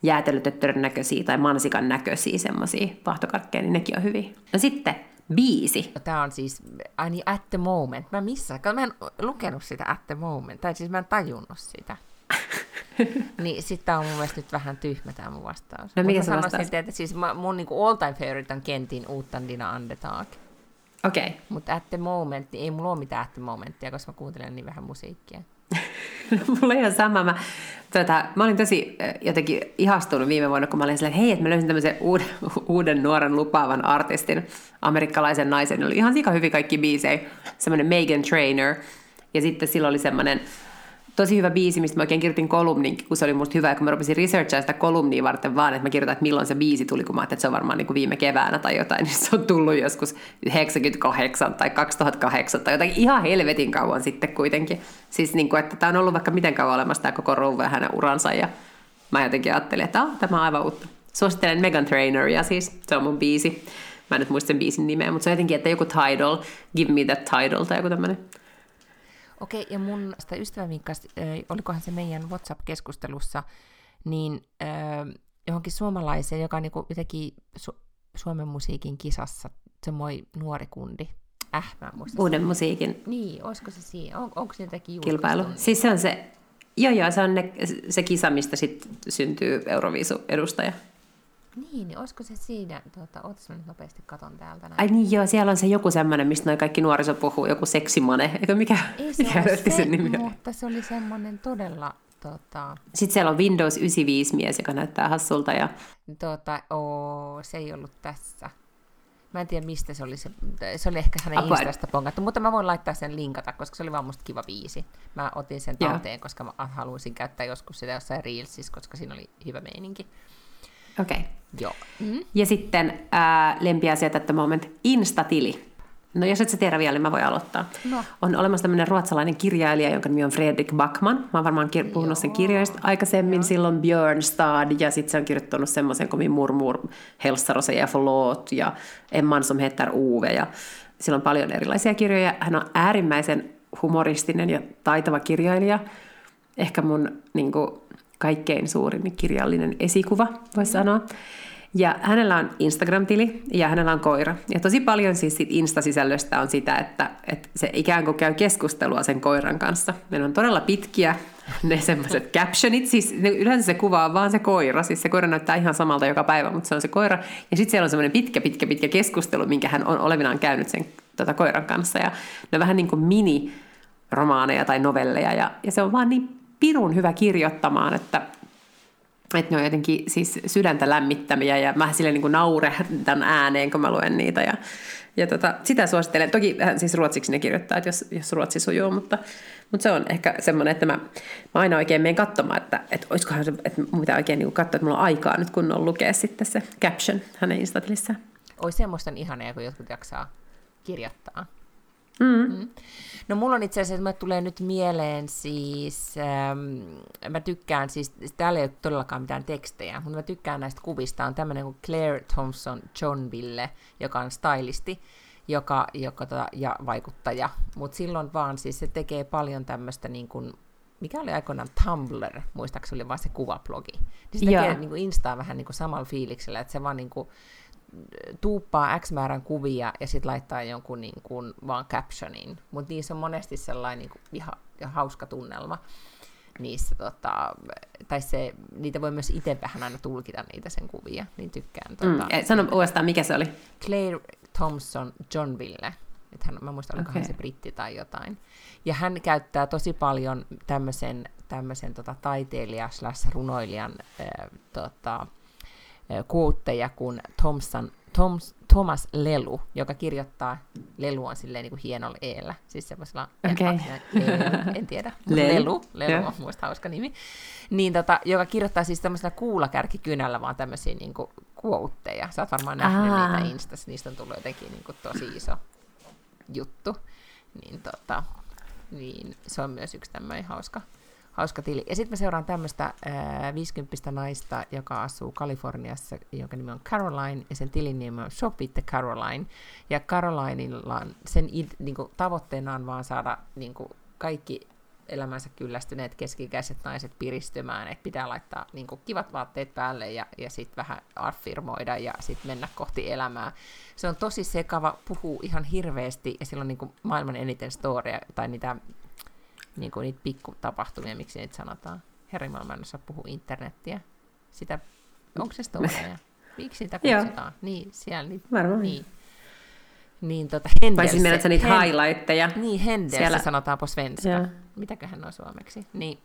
jäätelötöttörön näköisiä tai mansikan näköisiä semmoisia vaahtokarkkeja, niin nekin on hyviä. No sitten biisi. Tämä on siis, at the moment. Mä kato, mä en lukenut sitä at the moment, tai siis mä en tajunnut sitä. niin sitten tää on mun mielestä nyt vähän tyhmä tämä mun vastaus. No mikä se sanoisin, vastaus? että, siis mä, mun niinku all time favorite on Kentin Uuttan Dina Andetag. Okei. Okay. Mutta at the moment, niin ei mulla ole mitään at the momenttia, koska mä kuuntelen niin vähän musiikkia. Mulla on ihan sama. Mä, tota, mä olin tosi äh, jotenkin ihastunut viime vuonna, kun mä olin silleen, että hei, että mä löysin tämmöisen uuden, uuden nuoren lupaavan artistin, amerikkalaisen naisen. Ne oli ihan sika hyvin kaikki biisejä. Semmoinen Megan Trainer. Ja sitten sillä oli semmoinen tosi hyvä biisi, mistä mä oikein kirjoitin kolumnin, kun se oli musta hyvä, kun mä rupesin researchaa sitä kolumnia varten vaan, että mä kirjoitan, että milloin se biisi tuli, kun mä että se on varmaan niin kuin viime keväänä tai jotain, niin se on tullut joskus 98 tai 2008 tai jotakin ihan helvetin kauan sitten kuitenkin. Siis niin kuin, että tämä on ollut vaikka miten kauan olemassa tämä koko rouva ja hänen uransa, ja mä jotenkin ajattelin, että tämä on aivan uutta. Suosittelen Megan Traineria siis, se on mun biisi. Mä en nyt muista sen biisin nimeä, mutta se on jotenkin, että joku title, give me that title tai joku tämmöinen. Okei, ja mun sitä ystäväni kanssa, äh, olikohan se meidän WhatsApp-keskustelussa, niin äh, johonkin suomalaiseen, joka on niinku jotenkin su- Suomen musiikin kisassa, semmoinen nuori kundi. Äh, mä en muista. Uuden musiikin Niin, olisiko se siinä? On, onko se jotenkin kilpailu. Siis se on se, joo joo, se on ne, se kisa, mistä sit syntyy Euroviisu-edustaja. Niin, niin olisiko se siinä, tuota, ootas mä nyt nopeasti katon täältä näin. Ai niin joo, siellä on se joku semmoinen, mistä noi kaikki nuoriso puhuu, joku seksimane. Eikö mikä, Ei se mikä se, sen nimi mutta se oli semmoinen todella, tota, Sitten siellä on Windows 95 mies, joka näyttää hassulta. Ja... tota, oo, se ei ollut tässä. Mä en tiedä, mistä se oli. Se, se oli ehkä hänen Apua. Instasta pongattu, mutta mä voin laittaa sen linkata, koska se oli vaan musta kiva biisi. Mä otin sen Joo. talteen, koska mä haluaisin käyttää joskus sitä jossain Reelsissa, koska siinä oli hyvä meininki. Okei. Okay. Joo. Mm. Ja sitten ää, lempiasia at the moment, Instatili. No jos et sä tiedä vielä, niin mä voin aloittaa. No. On olemassa tämmöinen ruotsalainen kirjailija, jonka nimi on Fredrik Backman. Mä oon varmaan kir- puhunut sen Joo. kirjoista aikaisemmin. Silloin Björnstad ja sitten se on kirjoittanut semmoisen kuin hälsar och säger förlåt ja Emman som heter Ove. Ja sillä on paljon erilaisia kirjoja. Hän on äärimmäisen humoristinen ja taitava kirjailija. Ehkä mun niin kuin, kaikkein suurin kirjallinen esikuva, voisi sanoa. Ja hänellä on Instagram-tili ja hänellä on koira. Ja tosi paljon siis siitä Insta-sisällöstä on sitä, että, että se ikään kuin käy keskustelua sen koiran kanssa. Meillä on todella pitkiä ne semmoiset captionit, siis ne, yleensä se kuva on vaan se koira, siis se koira näyttää ihan samalta joka päivä, mutta se on se koira. Ja sitten siellä on semmoinen pitkä, pitkä, pitkä keskustelu, minkä hän on olevinaan käynyt sen tota, koiran kanssa. Ja ne on vähän niin kuin mini-romaaneja tai novelleja, ja, ja se on vaan niin pirun hyvä kirjoittamaan, että että ne on jotenkin siis sydäntä lämmittämiä ja mä sille niin naurehdan ääneen, kun mä luen niitä. Ja, ja tota, sitä suosittelen. Toki hän siis ruotsiksi ne kirjoittaa, että jos, jos ruotsi sujuu, mutta, mutta se on ehkä semmoinen, että mä, mä aina oikein menen katsomaan, että, että olisikohan se, että mun pitää oikein niin katsoa, että mulla on aikaa nyt kun on lukea sitten se caption hänen instatilissään. Oi semmoista ihanaa, kun jotkut jaksaa kirjoittaa. Mm. Mm. No mulla on itse asiassa, että tulee nyt mieleen siis, ähm, mä tykkään siis, täällä ei ole todellakaan mitään tekstejä, mutta mä tykkään näistä kuvista. On tämmöinen kuin Claire Thompson Johnville, joka on stylisti joka, joka tota, ja vaikuttaja, mutta silloin vaan siis se tekee paljon tämmöistä niin kuin, mikä oli aikoinaan Tumblr, muistaakseni oli vaan se kuvablogi. Niin se tekee niin kuin Instaa vähän niin kuin samalla fiiliksellä, että se vaan niin kuin, tuuppaa X määrän kuvia ja sitten laittaa jonkun niin kuin vaan captionin. Mutta niissä on monesti sellainen niin kuin ihan, ihan hauska tunnelma niissä, tota, tai se, niitä voi myös itse vähän aina tulkita niitä sen kuvia, niin tykkään. Mm. Tota, Eh, Sano uudestaan, mikä se oli? Claire Thompson Johnville. Että hän, mä muistan, olikohan Okei. se britti tai jotain. Ja hän käyttää tosi paljon tämmöisen, tämmöisen tota, taiteilija slash runoilijan äh, tota, kuutteja kuin Thompson, Toms, Thomas Lelu, joka kirjoittaa, Lelu on silleen niin kuin hienolla eellä, siis semmoisella, Okei. en, en tiedä, Lelu. Lelu, on muista hauska nimi, niin tota, joka kirjoittaa siis tämmöisellä kuulakärkikynällä vaan tämmöisiä niin kuin quoteja. Sä oot varmaan nähnyt Aa. niitä Instassa, niistä on tullut jotenkin niin kuin tosi iso juttu. Niin, tota, niin se on myös yksi tämmöinen hauska, hauska tili. Ja sitten mä seuraan tämmöistä ää, 50 naista, joka asuu Kaliforniassa, jonka nimi on Caroline, ja sen tilin nimi on Shop the Caroline. Ja Carolinella on, sen id, niin kuin, tavoitteena on vaan saada niin kuin, kaikki elämänsä kyllästyneet keski-ikäiset naiset piristymään, että pitää laittaa niin kuin, kivat vaatteet päälle ja, ja sitten vähän affirmoida ja sitten mennä kohti elämää. Se on tosi sekava, puhuu ihan hirveästi ja sillä on niin kuin, maailman eniten storia tai niitä, niin kuin, niitä pikkutapahtumia, miksi niitä sanotaan. Jumala, mä en osaa puhua internettiä. Sitä, onko se storia? Miksi sitä kutsutaan? niin, siellä niitä, Varmaan. niin. Niin, tota, Vai siis menet niitä Hen- highlightteja? niin, Hendels Siellä- sanotaan på svenska. Joo. Mitäköhän on suomeksi? Niin,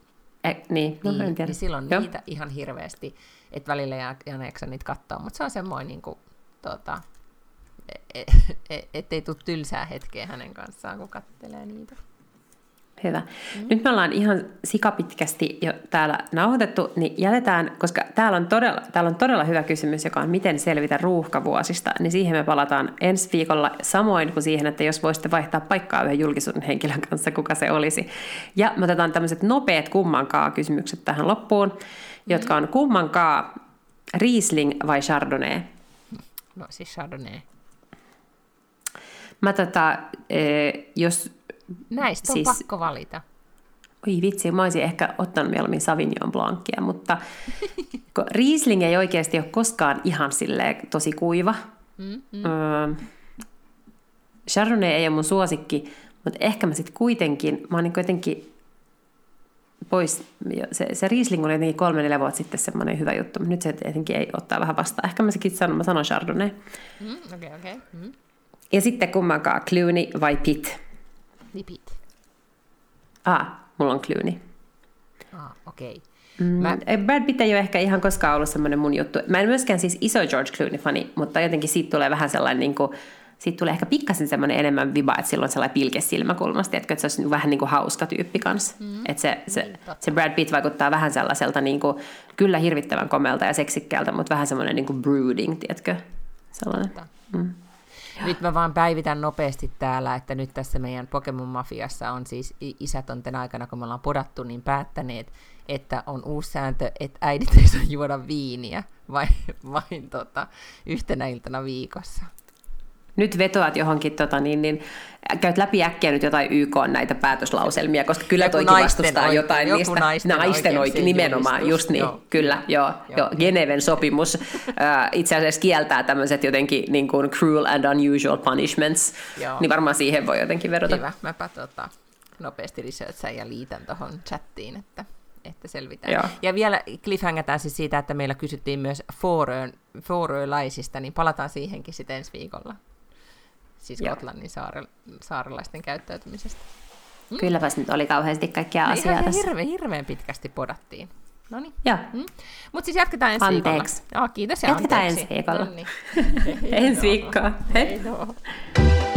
Eh, niin, no, en niin, tiedä. niin silloin Joo. niitä ihan hirveästi, että välillä jää, jää jaksa niitä katsoa, mutta se on semmoinen, niin kuin, tota, e- e- e- ettei tule tylsää hetkeä hänen kanssaan, kun kattelee niitä. Hyvä. Mm. Nyt me ollaan ihan sikapitkästi jo täällä nauhoitettu, niin jätetään, koska täällä on, todella, täällä on todella hyvä kysymys, joka on miten selvitä ruuhkavuosista, niin siihen me palataan ensi viikolla samoin kuin siihen, että jos voisitte vaihtaa paikkaa yhden julkisuuden henkilön kanssa, kuka se olisi. Ja me otetaan tämmöiset nopeat kummankaa kysymykset tähän loppuun, jotka on kummankaa Riesling vai Chardonnay. No siis Chardonnay. Mä tota, eh, jos Näistä on Siis- pakko valita. Oi vitsi, mä olisin ehkä ottanut mieluummin Savignon Blancia, mutta Riesling ei oikeasti ole koskaan ihan silleen tosi kuiva. Mm, Mm. Öö, Chardonnay ei ole mun suosikki, mutta ehkä mä sitten kuitenkin, mä oon niin jotenkin pois. Se, se Riesling oli jotenkin kolme neljä vuotta sitten semmoinen hyvä juttu, mutta nyt se tietenkin ei ottaa vähän vastaan. Ehkä mä sekin sanon, mä sanon Chardonnay. Mm, okei, okay, okei. Okay. Mm. Ja sitten kummankaan, Clooney vai Pitt? Lipit. Ah, mulla on Clooney. Ah, okei. Okay. Mm, mä... Brad Pitt ei ole ehkä ihan koskaan ollut semmoinen mun juttu. Mä en myöskään siis iso George Clooney-fani, mutta jotenkin siitä tulee vähän sellainen niin kuin, siitä tulee ehkä pikkasen semmoinen enemmän viba, että silloin sellainen pilke silmäkulmasta, että se olisi vähän niin kuin hauska tyyppi kanssa. Mm. Että se, se, niin, se Brad Pitt vaikuttaa vähän sellaiselta niin kuin, kyllä hirvittävän komelta ja seksikkäältä, mutta vähän semmoinen niin kuin brooding, tiedätkö? Sellainen. Mm. Nyt mä vaan päivitän nopeasti täällä, että nyt tässä meidän Pokemon Mafiassa on siis isät on aikana, kun me ollaan podattu, niin päättäneet, että on uusi sääntö, että äidit ei saa juoda viiniä vain, vain tota, yhtenä iltana viikossa nyt vetoat johonkin, tota, niin, niin, käyt läpi äkkiä nyt jotain YK näitä päätöslauselmia, koska kyllä joku toikin vastustaa oikein, jotain joku niistä. Naisten, naisten oikein, nimenomaan, just niin, joo, kyllä, joo, joo, joo. Geneven sopimus uh, itse asiassa kieltää tämmöiset jotenkin niin kuin cruel and unusual punishments, joo. niin varmaan siihen voi jotenkin vedota. Hyvä, mäpä tota, nopeasti researchaan ja liitän tuohon chattiin, että että selvitään. Joo. Ja vielä cliffhangataan siis siitä, että meillä kysyttiin myös Fooröölaisista, niin palataan siihenkin sitten ensi viikolla siis Gotlannin saare, saarelaisten käyttäytymisestä. Mm. Kylläpäs nyt oli kauheasti kaikkia no, asiaa tässä. Hirveän, hirveän pitkästi podattiin. No niin. Mm. Mutta siis jatketaan ensi anteeksi. viikolla. Oh, kiitos ja Jatketaan anteeksi. ensi viikolla. No niin. ensi viikkoa. Hei. Hei